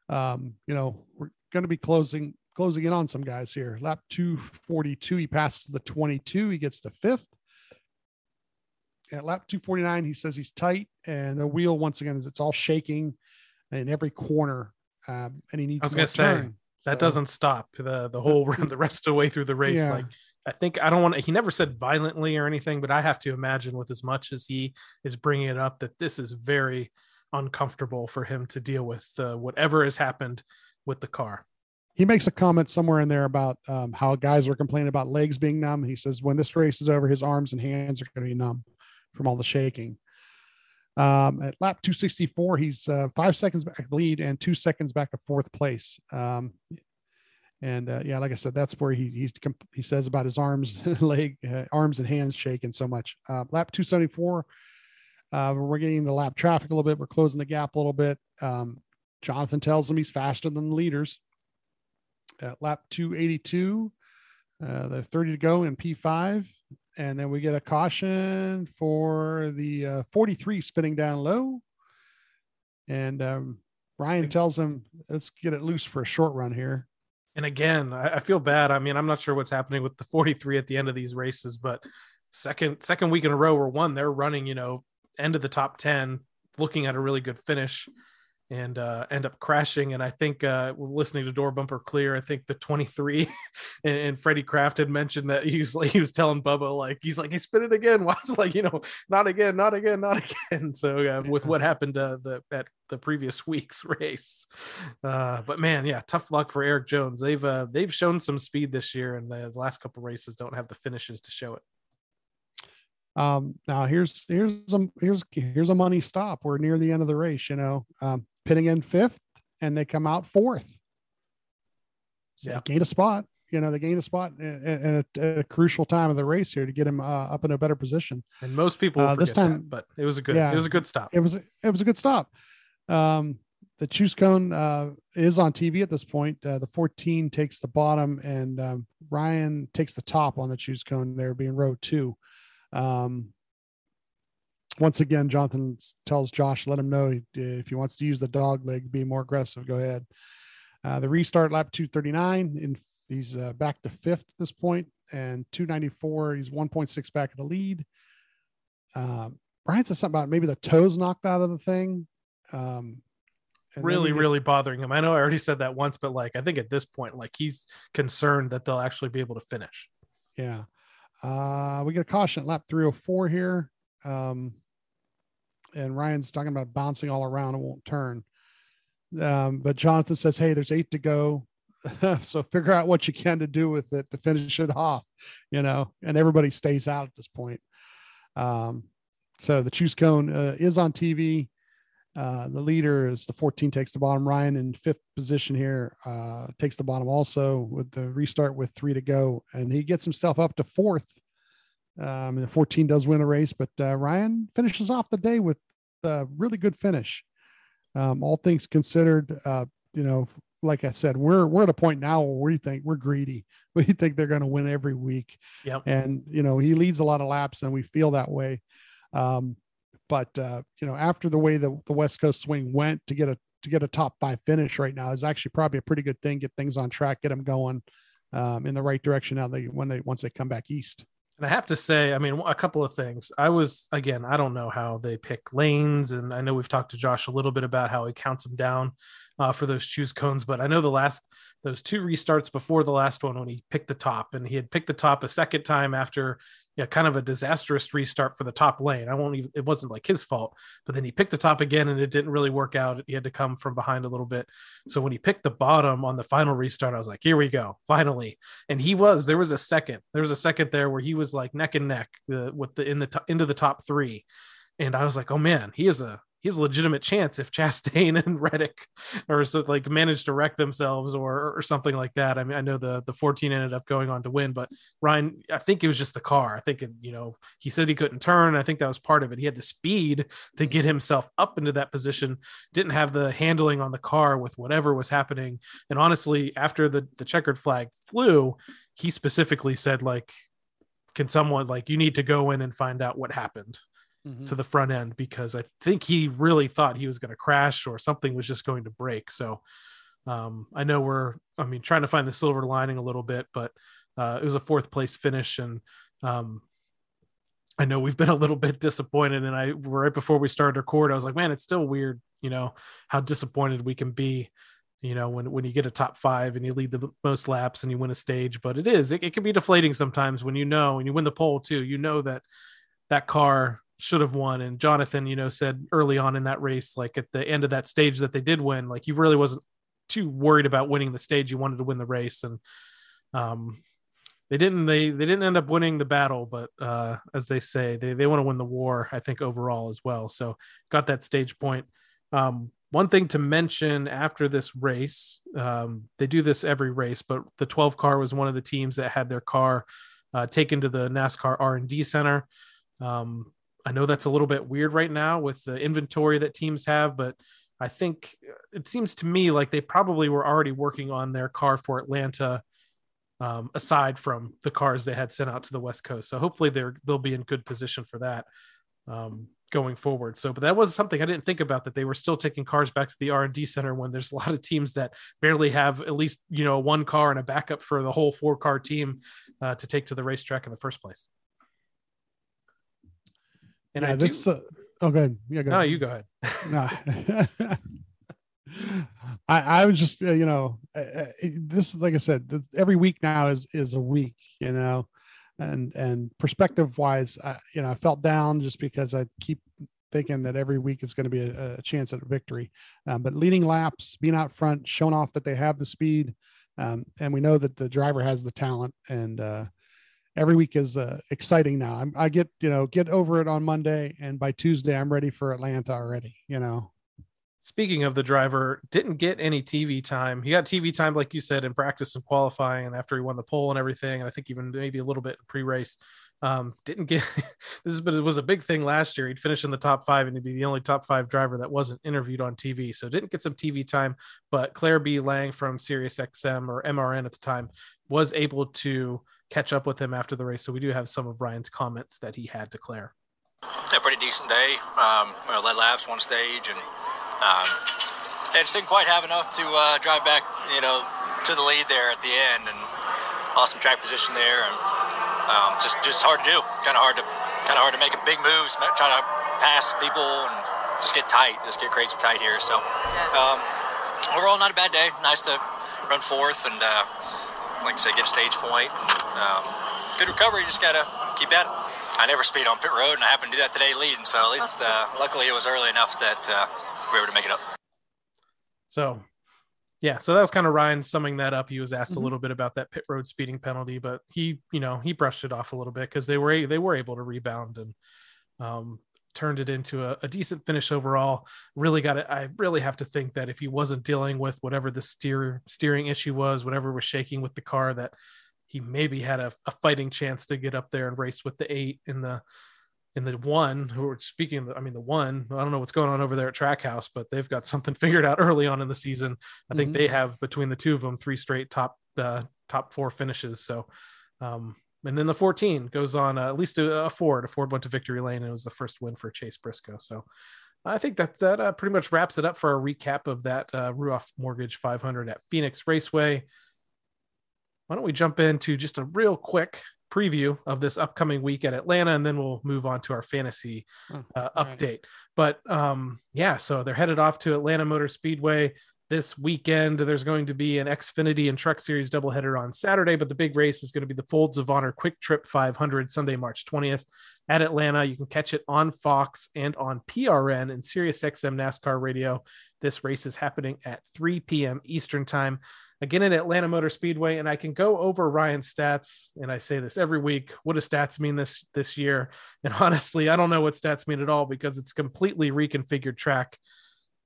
um, you know, we're going to be closing closing in on some guys here. Lap 242, he passes the 22, he gets to fifth. At lap 249, he says he's tight, and the wheel once again is it's all shaking in every corner, um, and he needs I was gonna say, turn. That So- doesn't stop the the whole run the rest of the way through the race. Yeah. Like I think I don't want to. He never said violently or anything, but I have to imagine with as much as he is bringing it up that this is very uncomfortable for him to deal with uh, whatever has happened with the car. he makes a comment somewhere in there about um, how guys were complaining about legs being numb. He says when this race is over, his arms and hands are going to be numb from all the shaking. Um, at lap 264, he's uh, five seconds back lead and two seconds back of fourth place. Um, and uh, yeah, like I said, that's where he he's he says about his arms, *laughs* leg, uh, arms and hands shaking so much. Uh, lap 274, uh, we're getting the lap traffic a little bit. We're closing the gap a little bit. Um, Jonathan tells him he's faster than the leaders at lap 282. Uh, there's 30 to go in P5. And then we get a caution for the uh, 43 spinning down low. And um, Ryan tells him, let's get it loose for a short run here. And again, I, I feel bad. I mean, I'm not sure what's happening with the 43 at the end of these races, but second second week in a row or one, they're running, you know, end of the top 10, looking at a really good finish and uh, end up crashing. And I think uh, listening to Door Bumper Clear, I think the 23 *laughs* and, and Freddie Kraft had mentioned that he's like he was telling Bubba like he's like he spin it again. *laughs* Why was like you know not again, not again, not *laughs* again. So uh, with what happened uh, the at the previous week's race, uh, but man, yeah, tough luck for Erik Jones. They've uh, they've shown some speed this year, and the last couple races don't have the finishes to show it. Um, now here's here's a here's here's a money stop. We're near the end of the race. You know, um, pitting in fifth, and they come out fourth. So Yeah. gain a spot. You know, they gain a spot in, in a, at a crucial time of the race here to get him uh, up in a better position. And most people Uh, this time- that, but it was a good Yeah. it was a good stop. It was it was a good stop. Um, the choose cone uh, is on TV at this point. Uh, the 14 takes the bottom, and um, Ryan takes the top on the choose cone. There being row two. Um, once again, Jonathan tells Josh, let him know if he wants to use the dog leg, be more aggressive. Go ahead. Uh, the restart lap 239, and he's uh, back to fifth at this point, and 294. He's 1.6 back of the lead. Um, Brian said something about maybe the toes knocked out of the thing. Um, really, get- really bothering him. I know I already said that once, but like I think at this point, like he's concerned that they'll actually be able to finish. Yeah. Uh, we get a caution at lap 304 here. Um, and Ryan's talking about bouncing all around and won't turn. Um, but Jonathan says, Hey, there's eight to go. *laughs* so figure out what you can to do with it to finish it off, you know, and everybody stays out at this point. Um, so the choose cone uh, is on TV. Uh, the leader is the 14 takes the bottom. Ryan in fifth position here uh, takes the bottom also with the restart with three to go, and he gets himself up to fourth. Um, and the 14 does win the race, but uh, Ryan finishes off the day with a really good finish. Um, all things considered, uh, you know, like I said, we're we're at a point now where we think we're greedy. *laughs* We think they're going to win every week. Yep. And you know, he leads a lot of laps, and we feel that way. Um, but uh, you know, after the way the, the West Coast swing went to get a to get a top five finish right now is actually probably a pretty good thing. Get things on track, get them going um, in the right direction. Now they when they once they come back east. And I have to say, I mean, a couple of things. I was again, I don't know how they pick lanes, and I know we've talked to Josh a little bit about how he counts them down uh, for those choose cones. But I know the last those two restarts before the last one when he picked the top, and he had picked the top a second time after yeah, kind of a disastrous restart for the top lane. I won't even, it wasn't like his fault, but then he picked the top again and it didn't really work out. He had to come from behind a little bit. So when he picked the bottom on the final restart, I was like, here we go, finally. And he was, there was a second, there was a second there where he was like neck and neck uh, with the, in the, to, into the top three. And I was like, oh man, he is a, he has a legitimate chance if *laughs* Chastain and Reddick or so like managed to wreck themselves or or something like that. I mean, I know the the 14 ended up going on to win, but Ryan, I think it was just the car. I think it, you know, he said he couldn't turn. I think that was part of it. He had the speed to get himself up into that position, didn't have the handling on the car with whatever was happening. And honestly, after the the checkered flag flew, he specifically said like can someone like you need to go in and find out what happened to the front end because I think he really thought he was going to crash or something was just going to break. So um, I know we're, I mean, trying to find the silver lining a little bit, but uh, it was a fourth place finish. And um, I know we've been a little bit disappointed. And I, right before we started record, I was like, man, it's still weird, you know, how disappointed we can be. You know, when, when you get a top five and you lead the most laps and you win a stage, but it is, it, it can be deflating sometimes when you know, and you win the pole too, you know that that car should have won. And Jonathan, you know, said early on in that race, like at the end of that stage that they did win, like he really wasn't too worried about winning the stage. He wanted to win the race. And um they didn't they they didn't end up winning the battle, but uh as they say, they, they want to win the war, I think, overall as well. So got that stage point. Um one thing to mention after this race, um, they do this every race, but the 12 car was one of the teams that had their car uh, taken to the NASCAR R&D center. Um, I know that's a little bit weird right now with the inventory that teams have, but I think it seems to me like they probably were already working on their car for Atlanta, um, aside from the cars they had sent out to the West Coast. So hopefully they're they'll be in good position for that um, going forward. So, but that was something I didn't think about that they were still taking cars back to the R and D center when there's a lot of teams that barely have at least you know one car and a backup for the whole four car team uh, to take to the racetrack in the first place. And yeah, I do, this. Uh, oh, good. Yeah, go no, ahead. you go ahead. *laughs* no. *laughs* I, I was just, uh, you know, uh, uh, this, like I said, every week now is, is a week, you know, and, and perspective wise, I, you know, I felt down just because I keep thinking that every week is going to be a, a chance at a victory. Um, but leading laps, being out front, showing off that they have the speed. Um, and we know that the driver has the talent and, uh, every week is uh, exciting now. I'm, I get you know get over it on Monday, and by Tuesday I'm ready for Atlanta already. You know. Speaking of the driver, didn't get any TV time. He got TV time, like you said, in practice and qualifying, and after he won the pole and everything. And I think even maybe a little bit in pre-race. Um, didn't get *laughs* this is but it was a big thing last year. He'd finish in the top five and he'd be the only top five driver that wasn't interviewed on TV. So didn't get some TV time, but Claire B. Lang from Sirius XM or MRN at the time was able to catch up with him after the race. So we do have some of Ryan's comments that he had to Claire. Yeah, pretty decent day. Um, led laps one stage, and um, I just didn't quite have enough to uh, drive back, you know, to the lead there at the end, and lost some track position there, and um, just just hard to do. Kind of hard to kind of hard to make a big moves, trying to pass people and just get tight, just get crazy tight here. So um, overall, not a bad day. Nice to run fourth and. Uh, like I said, get a stage point. Um, good recovery. Just got to keep at it. I never speed on pit road, and I happened to do that today leading. So at least, uh, luckily, it was early enough that uh, we were able to make it up. So, yeah, so that was kind of Ryan summing that up. He was asked Mhm. a little bit about that pit road speeding penalty, but he, you know, he brushed it off a little bit because they were they were able to rebound and um, turned it into a, a decent finish overall. Really got it. I really have to think that if he wasn't dealing with whatever the steer steering issue was, whatever was shaking with the car, that he maybe had a, a fighting chance to get up there and race with the eight in the in the one who are speaking of, I mean the one I don't know what's going on over there at Trackhouse but they've got something *laughs* figured out early on in the season. I think Mhm. they have between the two of them three straight top uh, top four finishes. So um and then the 14 goes on uh, at least a, a Ford. A Ford went to victory lane and it was the first win for Chase Briscoe. So I think that that uh, pretty much wraps it up for a recap of that uh, Ruoff Mortgage 500 at Phoenix Raceway why don't we jump into just a real quick preview of this upcoming week at Atlanta, and then we'll move on to our fantasy Oh, uh, all right. update. But um, yeah, so they're headed off to Atlanta Motor Speedway this weekend. There's going to be an Xfinity and Truck Series doubleheader on Saturday, but the big race is going to be the Folds of Honor QuikTrip 500 Sunday, March 20th at Atlanta. You can catch it on Fox and on PRN and Sirius XM NASCAR Radio. This race is happening at 3 p.m. Eastern Time again at Atlanta Motor Speedway, and I can go over Ryan's stats. And I say this every week. What do stats mean this this year? *laughs* And honestly, I don't know what stats mean at all because it's completely reconfigured track.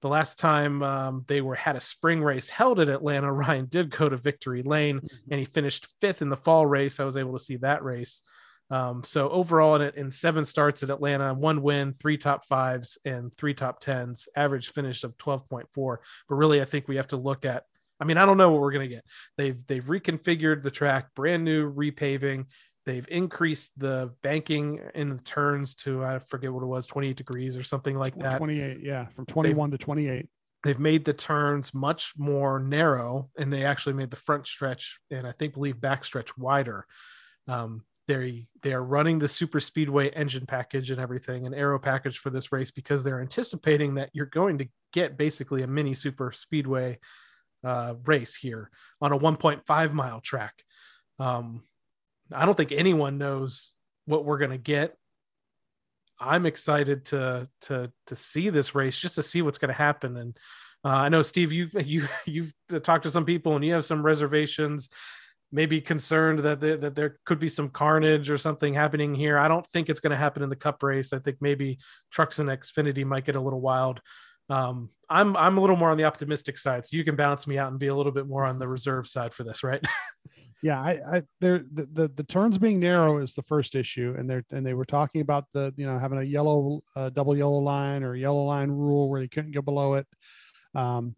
The last time um, they were had a spring race held at Atlanta, *laughs* Ryan did go to Victory Lane, and he finished fifth in the fall race. I was able to see that race. Um, so overall, in, in seven starts at Atlanta, one win, three top fives, and three top tens, average finish of twelve point four. But really, I think we have to look at I mean, I don't know what we're gonna get. They've they've reconfigured the track, brand new repaving. They've increased the banking in the turns to I forget what it was, 28 degrees or something like that. 28, yeah, from 21 to 28. They've made the turns much more narrow, and they actually made the front stretch and I think believe back stretch wider. Um, they they are running the super speedway engine package and everything, an aero package for this race because they're anticipating that you're going to get basically a mini super speedway uh, race here on a 1.5 mile track. Um, I don't think anyone knows what we're going to get. I'm excited to to to see this race just to see what's going to happen. And uh, I know Steve, you've *laughs* you you've talked to some people and you have some reservations, maybe concerned that that there could be some carnage or something happening here. I don't think it's going to happen in the Cup race. I think maybe Trucks and Xfinity might get a little wild. Um, I'm I'm a little more on the optimistic side, so you can balance me out and be a little bit more on the *laughs* reserve side for this, right? *laughs* Yeah, I, I there the, the the turns being narrow is the first issue, and they're and they were talking about the you know having a yellow uh, double yellow line or yellow line rule where they couldn't go below it, um,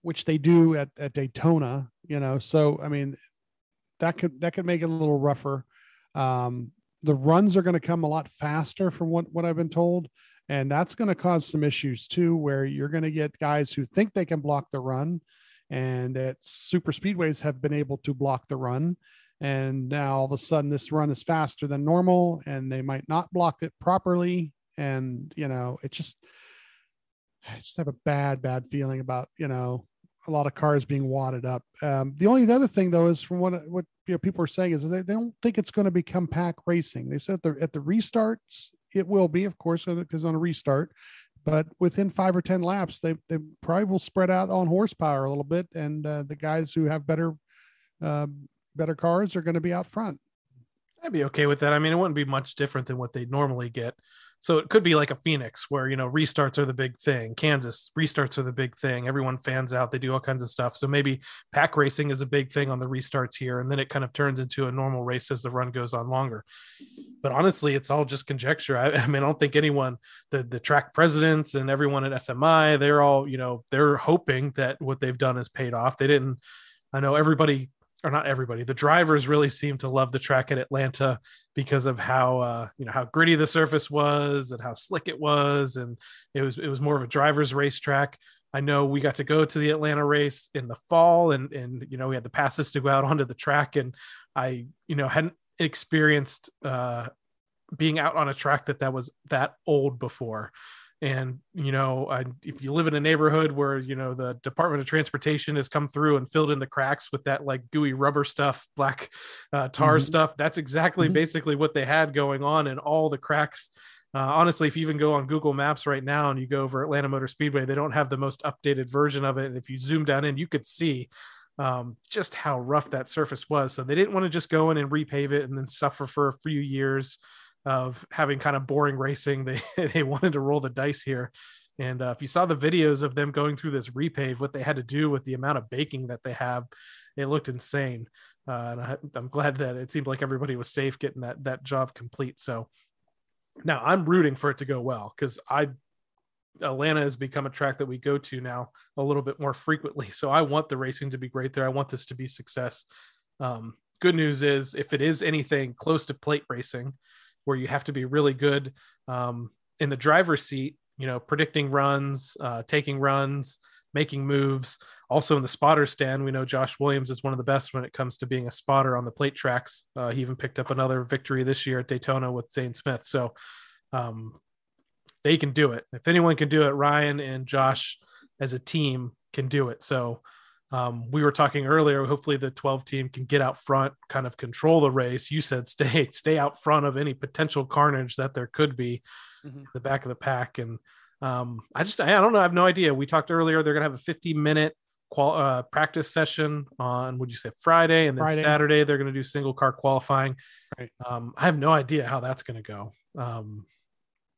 which they do at at Daytona. You know, so I mean, that could that could make it a little rougher. Um, the runs are going to come a lot faster, from what what I've been told, and that's going to cause some issues too, where you're going to get guys who think they can block the run and at super speedways have been able to block the run. And now all of a sudden this run is faster than normal and they might not block it properly. And you know it just i just have a bad bad feeling about you know a lot of cars being wadded up. Um, the only other thing though is from what what you know, people are saying is they, they don't think it's going to become pack racing. They said the, at the restarts it will be of course because on a restart but within five or ten laps they, they probably will spread out on horsepower a little bit and uh, the guys who have better uh, better cars are going to be out front I'd be okay with that. I mean, it wouldn't be much different than what they normally get. So it could be like a Phoenix where, you know, restarts are the big thing. Kansas restarts are the big thing. Everyone fans out, they do all kinds of stuff. So maybe pack racing is a big thing on the restarts here. And then it kind of turns into a normal race as the run goes on longer. But honestly, it's all just conjecture. I, *laughs* I mean, I don't think anyone, the, the track presidents and everyone at SMI, they're all, you know, they're hoping that what they've done has paid off. They didn't, I know everybody or not everybody the drivers really seem to love the track at atlanta because of how uh, you know how gritty the surface was and how slick it was. And it was it was more of a driver's racetrack. I know we got to go to the atlanta race in the fall and and you know we had the passes to go out onto the track. And i you know hadn't experienced uh being out on a track that that was that old before and you know I, if you live in a neighborhood where you know the department of transportation has come through and filled in the cracks with that like gooey rubber stuff black uh, tar mm-hmm. stuff that's exactly mm-hmm. basically what they had going on in all the cracks uh, honestly if you even go on google maps right now and you go over atlanta motor speedway they don't have the most updated version of it and if you zoom down in you could see um, just how rough that surface was so they didn't want to just go in and repave it and then suffer for a few years of having kind of boring racing. They *laughs* they wanted to roll the dice here. And uh, if you saw the videos of them going through this repave, what they had to do with the amount of baking that they have, it looked insane. Uh, and I, am glad that it seemed like everybody was safe getting that that job complete. So now I'm rooting for it to go well because I Atlanta has become a track that we go to now a little bit more frequently. So I want the racing to be great there. I want this to be success. Um, good news is if it is anything close to plate racing, where you have to be really good um, in the driver's seat, you know, predicting runs, uh, taking runs, making moves. Also in the spotter stand, we know Josh Williams is one of the best when it comes to being a spotter on the plate tracks. Uh, he even picked up another victory this year at Daytona with Zane Smith. So um, they can do it. If anyone can do it, Ryan and Josh as a team can do it. So um, we were talking earlier. Hopefully, the 12 team can get out front, kind of control the race. You said stay *laughs* stay out front of any potential carnage that there could be, mm-hmm. the back of the pack. And um, I just I, don't know. I have no idea. We talked earlier. They're gonna have a 50 minute qual uh, practice session on would you say Friday, and then Friday. Saturday they're gonna do single car qualifying. Right. Um, I have no idea how that's gonna go. Um,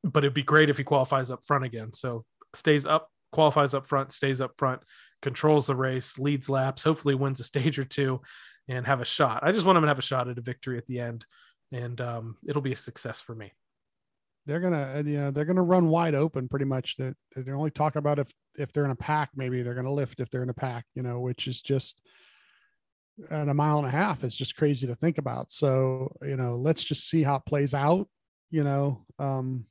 but it'd be great if he qualifies up front again. So stays up, qualifies up front, stays up front controls the race, leads laps, hopefully wins a stage or two, and have a shot. I just want him to have a shot at a victory at the end, and um, it'll be a success for me. They're gonna, you know, they're gonna run wide open pretty much. That they, they only talk about if if they're in a pack, maybe they're gonna lift if they're in a pack, you know, which is just at a mile and a half. It's just crazy to think about. So you know, let's just see how it plays out. You know, um,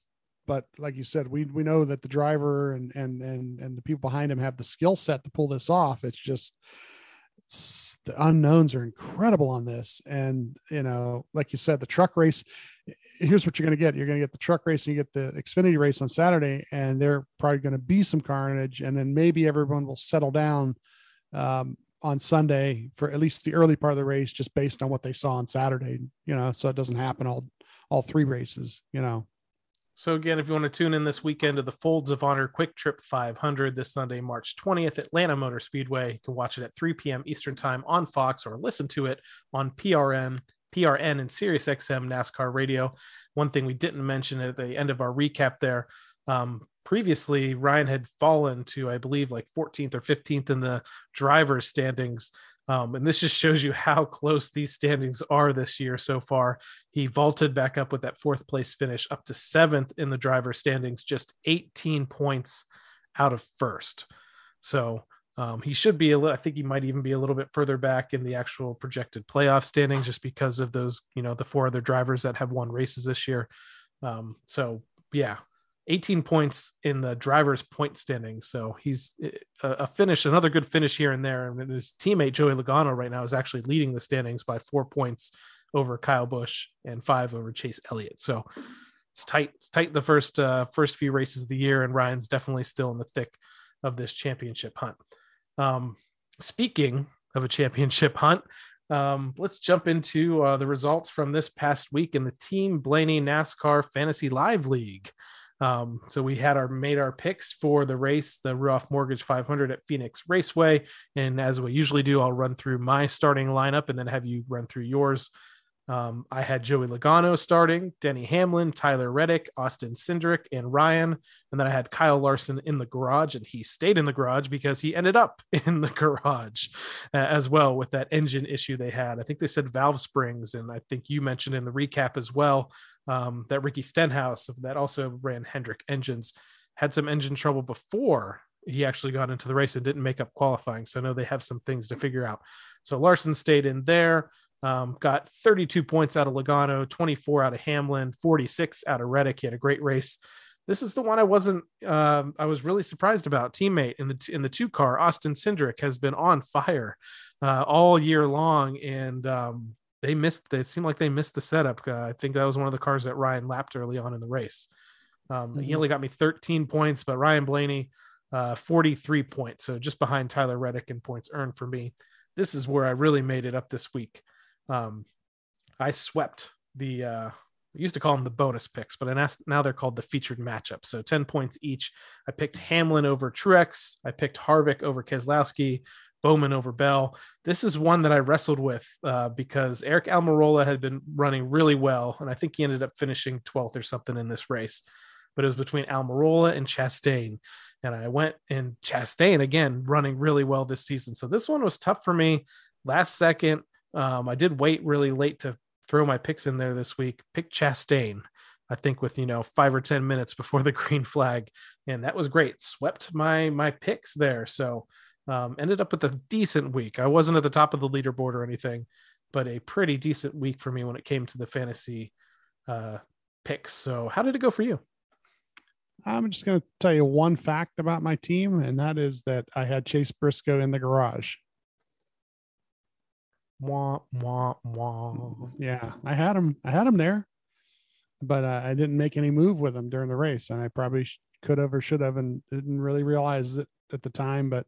but like you said, we we know that the driver and and and and the people behind him have the skill set to pull this off. It's just it's, the unknowns are incredible on this, and you know, like you said, the truck race. Here's what you're going to get: you're going to get the truck race, and you get the Xfinity race on Saturday, and they're probably going to be some carnage, and then maybe everyone will settle down um, on Sunday for at least the early part of the race, just based on what they saw on Saturday. You know, so it doesn't happen all all three races. You know. So again, if you want to tune in this weekend to the Folds of Honor QuikTrip 500 this Sunday, March 20th, Atlanta Motor Speedway, you can watch it at 3 p.m. Eastern Time on Fox or listen to it on PRM, PRN, and SiriusXM NASCAR Radio. One thing we didn't mention at the end of our recap there, um, previously Ryan had fallen to I believe like 14th or 15th in the drivers standings um, and this just shows you how close these standings are this year so far. He vaulted back up with that fourth place finish up to seventh in the driver standings, just 18 points out of first. So um, he should be a little, I think he might even be a little bit further back in the actual projected playoff standings just because of those, you know, the four other drivers that have won races this year. Um, so yeah, 18 points in the driver's point standings. So he's eh, a, a, finish, another good finish here and there. And his teammate Joey Logano right now is actually leading the standings by four points over Kyle Busch and five over Chase Elliott. So it's tight. It's tight the first uh, first few races of the year, and Ryan's definitely still in the thick of this championship hunt. Um, speaking of a championship hunt, um, let's jump into uh, the results from this past week in the Team Blaney NASCAR Fantasy Live League. Um, so we had our made our picks for the race, the Ruoff Mortgage 500 at Phoenix Raceway, and as we usually do, I'll run through my starting lineup and then have you run through yours. Um, I had Joey Logano starting, Denny Hamlin, Tyler Reddick, Austin Cindric, and Ryan. And then I had Kyle Larson in the garage, and he stayed in the garage because he ended up *laughs* in the garage uh, as well with that engine issue they had. I think they said valve springs, and I think you mentioned in the recap as well um, that Ricky Stenhouse, that also ran Hendrick engines, had some engine trouble before he actually got into the race and didn't make up qualifying. So I know they have some things to figure out. So Larson stayed in there. Um, got 32 points out of Logano, 24 out of Hamlin, 46 out of Reddick. He had a great race. This is the one I wasn't. Um, I was really surprised about. Teammate in the in the two car, Austin Cindric has been on fire uh, all year long, and um, they missed. They seemed like they missed the setup. Uh, I think that was one of the cars that Ryan lapped early on in the race. Um, mm-hmm. He only got me 13 points, but Ryan Blaney, uh, 43 points, so just behind Tyler Reddick in points earned for me. This is where I really made it up this week. Um, I swept the uh, I used to call them the bonus picks, but now they're called the featured matchup. So 10 points each. I picked Hamlin over Truex. I picked Harvick over Keselowski, Bowman over Bell. This is one that I wrestled with uh, because Aric Almirola had been running really well, and I think he ended up finishing 12th or something in this race. But it was between Almirola and Chastain. And I went and Chastain again running really well this season. So this one was tough for me. Last second, um, I did wait really late to throw my picks in there this week. Pick Chastain, I think, with you know five or ten minutes before the *laughs* green flag, and that was great. Swept my my picks there, so um, ended up with a decent week. I wasn't at the top of the leaderboard or anything, but a pretty decent week for me when it came to the fantasy uh, picks. So, how did it go for you? I'm just going to tell you one fact about my team, and that is that I had Chase Briscoe in the garage. Wah, wah, wah. Yeah, I had him. I had him there, but uh, I didn't make any move with him during the race, and I probably sh- could have or should have, and didn't really realize it at the time. But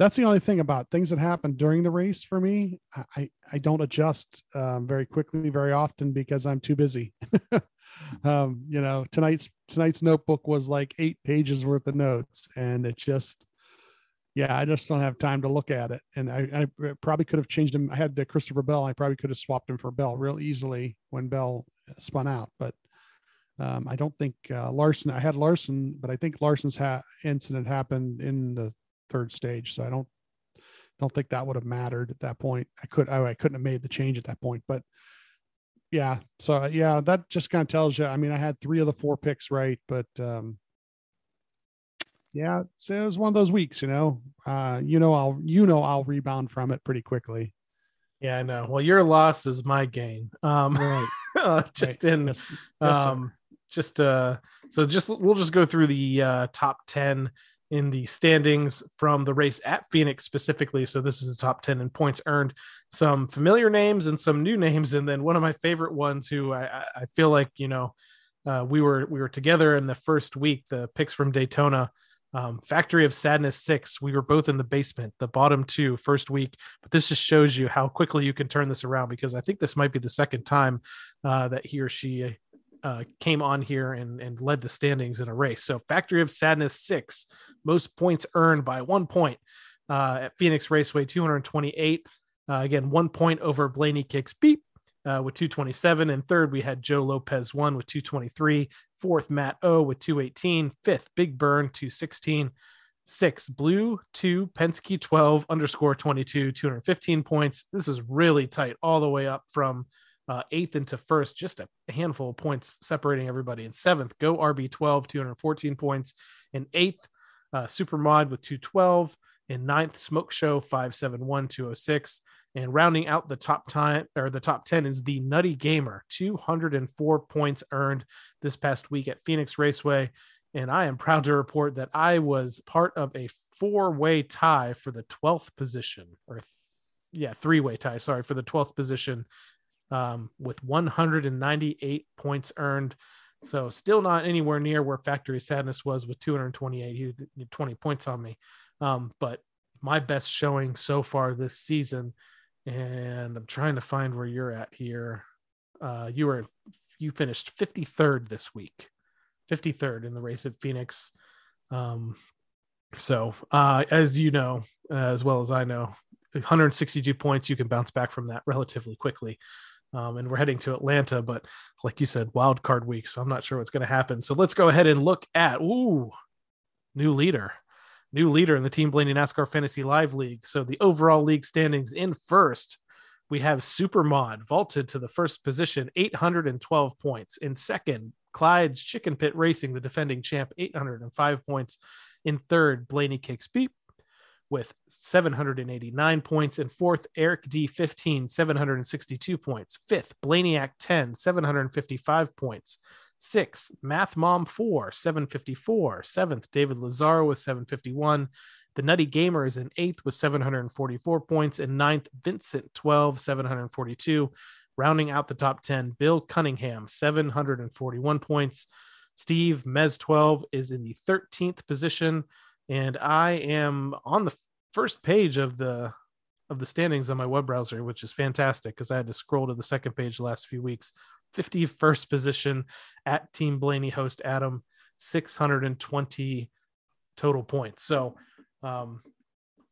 that's the only thing about things that happen during the race for me. I I don't adjust um, very quickly very often because I'm too busy. *laughs* um, you know, tonight's tonight's notebook was like eight pages worth of notes, and it just yeah, I just don't have time to look at it. And I, I probably could have changed him. I had uh, Christopher Bell. I probably could have swapped him for Bell real easily when Bell spun out. But um, I don't think uh, Larson. I had Larson, but I think Larson's ha- incident happened in the third stage, so I don't don't think that would have mattered at that point. I could I, I couldn't have made the change at that point, but yeah. So uh, yeah, that just kind of tells you. I mean, I had three of the four picks right, but um, yeah, it was one of those weeks, you know. Uh, you know, I'll you know I'll rebound from it pretty quickly. Yeah, I know. Well, your loss is my gain. Um, right. *laughs* uh, just right. in, yes. Yes, um, just uh, so just we'll just go through the uh, top ten in the standings from the race at Phoenix specifically. So this is the top ten in points earned. Some familiar names and some new names, and then one of my favorite ones who I I feel like you know. Uh, we were we were together in the first week. The picks from Daytona um, Factory of Sadness six. We were both in the basement, the bottom two first week, but this just shows you how quickly you can turn this around because I think this might be the second time uh, that he or she uh, came on here and, and led the standings in a race. So Factory of Sadness six, most points earned by one point uh, at Phoenix Raceway, 228. Uh, again, one point over Blaney Kicks Beep uh, with 227. And third, we had Joe Lopez one with 223. Fourth, Matt O with 218. Fifth, Big Burn 216. Six, Blue two, Penske 12 underscore 22, 215 points. This is really tight all the way up from uh, eighth into first, just a handful of points separating everybody. In seventh, Go RB 12, 214 points. In eighth, uh, Super Mod with 212. In ninth, Smoke Show 571, 206. And rounding out the top time or the top 10 is the Nutty Gamer, 204 points earned this past week at Phoenix Raceway. And I am proud to report that I was part of a four way tie for the 12th position, or yeah, three way tie, sorry, for the 12th position um, with 198 points earned. So still not anywhere near where Factory Sadness was with 228. He had 20 points on me. Um, but my best showing so far this season and I'm trying to find where you're at here. Uh, you were you finished 53rd this week, 53rd in the race at Phoenix. Um, so uh, as you know, as well as I know, 162 points, you can bounce back from that relatively quickly. Um, and we're heading to Atlanta, but like you said, wild card week. So I'm not sure what's going to happen. So let's go ahead and look at ooh, new leader, new leader in the Team Blaney NASCAR Fantasy Live League. So the overall league standings in first, we have Supermod vaulted to the first position, 812 points. In second, Clyde's Chicken Pit Racing, the defending champ, 805 points. In third, Blaney Kicks Beep with 789 points. In fourth, Eric D 15, 762 points. Fifth, Blaneyac 10, 755 points. Six, Math Mom 4, 754. Seventh, David Lazaro with 751. The Nutty Gamer is in eighth with 744 points. And ninth, Vincent 12, 742. Rounding out the top 10, Bill Cunningham, 741 points. Steve Mez 12 is in the 13th position and I am on the first page of the of the standings on my web browser, which is fantastic because I had to scroll to the second page the last few weeks. 51st position at Team Blaney host Adam, 620 total points. So, um,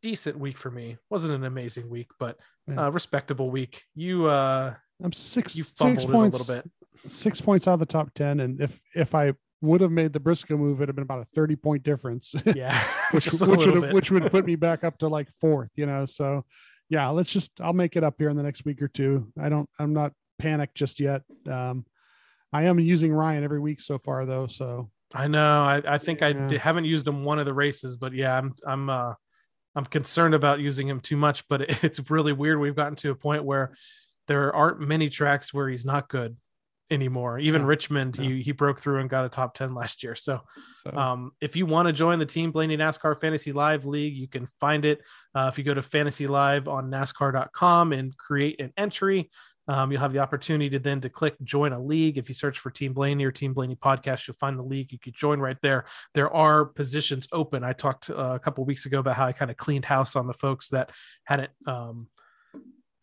decent week for me. Wasn't an amazing week, but uh, respectable week. You, uh, I'm six, you six fumbled points, a little bit. six points out of the top 10. And if, if I would have made the Briscoe move, it'd have been about a 30 point difference. *laughs* Yeah, *laughs* which which would bit. which would *laughs* put me back up to like fourth, you know. So yeah, let's just I'll make it up here in the next week or two. I don't I'm not panicked just yet. Um I am using Ryan every week so far though, so I know. I, I think I Yeah. di- haven't used him one of the races, but yeah, I'm I'm uh I'm concerned about using him too much. But it- it's really weird. We've gotten to a point where there aren't many tracks where he's not good anymore. Even Yeah. Richmond, Yeah. he he broke through and got a top ten last year. So so um, if you want to join the Team Blaney NASCAR Fantasy Live League, you can find it. Uh, if you go to Fantasy Live on NASCAR.com and create an entry, um, you'll have the opportunity to then to click join a league. If you search for Team Blaney or Team Blaney podcast, you'll find the league. You could join right there. There are positions open. I talked uh, a couple weeks ago about how I kind of cleaned house on the folks that hadn't um,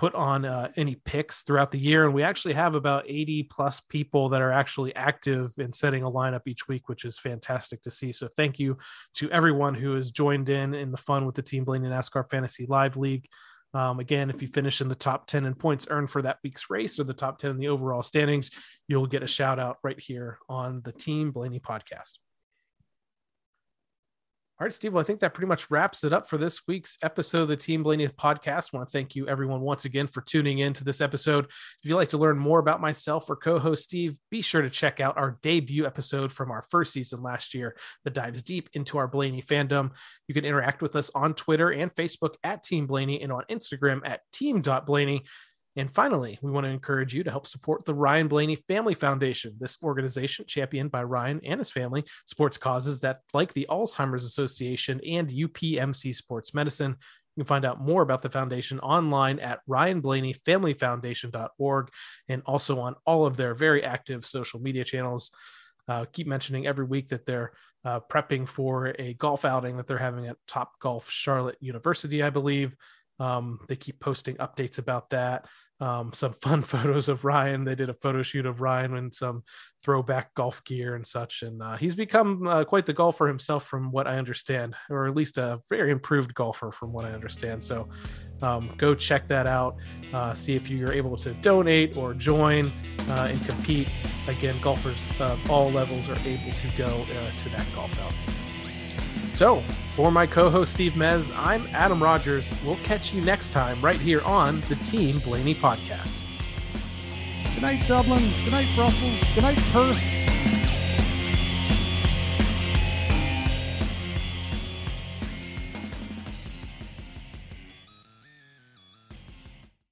put on uh, any picks throughout the year. And we actually have about 80 plus people that are actually active in setting a lineup each week, which is fantastic to see. So thank you to everyone who has joined in in the fun with the Team Blaney NASCAR Fantasy Live League. Um, again, if you finish in the top 10 in points earned for that week's race or the top 10 in the overall standings, you'll get a shout out right here on the Team Blaney podcast. All right, Steve. Well, I think that pretty much wraps it up for this week's episode of the Team Blaney podcast. I want to thank you, everyone, once again for tuning in to this episode. If you'd like to learn more about myself or co host Steve, be sure to check out our debut episode from our first season last year that dives deep into our Blaney fandom. You can interact with us on Twitter and Facebook at Team Blaney and on Instagram at team.blaney. And finally, we want to encourage you to help support the Ryan Blaney Family Foundation. This organization, championed by Ryan and his family, supports causes that, like the Alzheimer's Association and UPMC Sports Medicine. You can find out more about the foundation online at ryanblaneyfamilyfoundation.org and also on all of their very active social media channels. Uh, keep mentioning every week that they're uh, prepping for a golf outing that they're having at Top Golf Charlotte University, I believe. Um, they keep posting updates about that. Um, some fun *laughs* photos of Ryan. They did a photo shoot of Ryan in some throwback golf gear and such. And uh, he's become uh, quite the golfer himself, from what I understand, or at least a very improved golfer, from what I understand. So um, go check that out. Uh, see if you're able to donate or join uh, and compete. Again, golfers of all levels are able to go uh, to that golf outing. So, for my co host Steve Mez, I'm Adam Rogers. We'll catch you next time right here on the Team Blaney podcast. good night, Dublin. Good night, Brussels. Good night, Perth.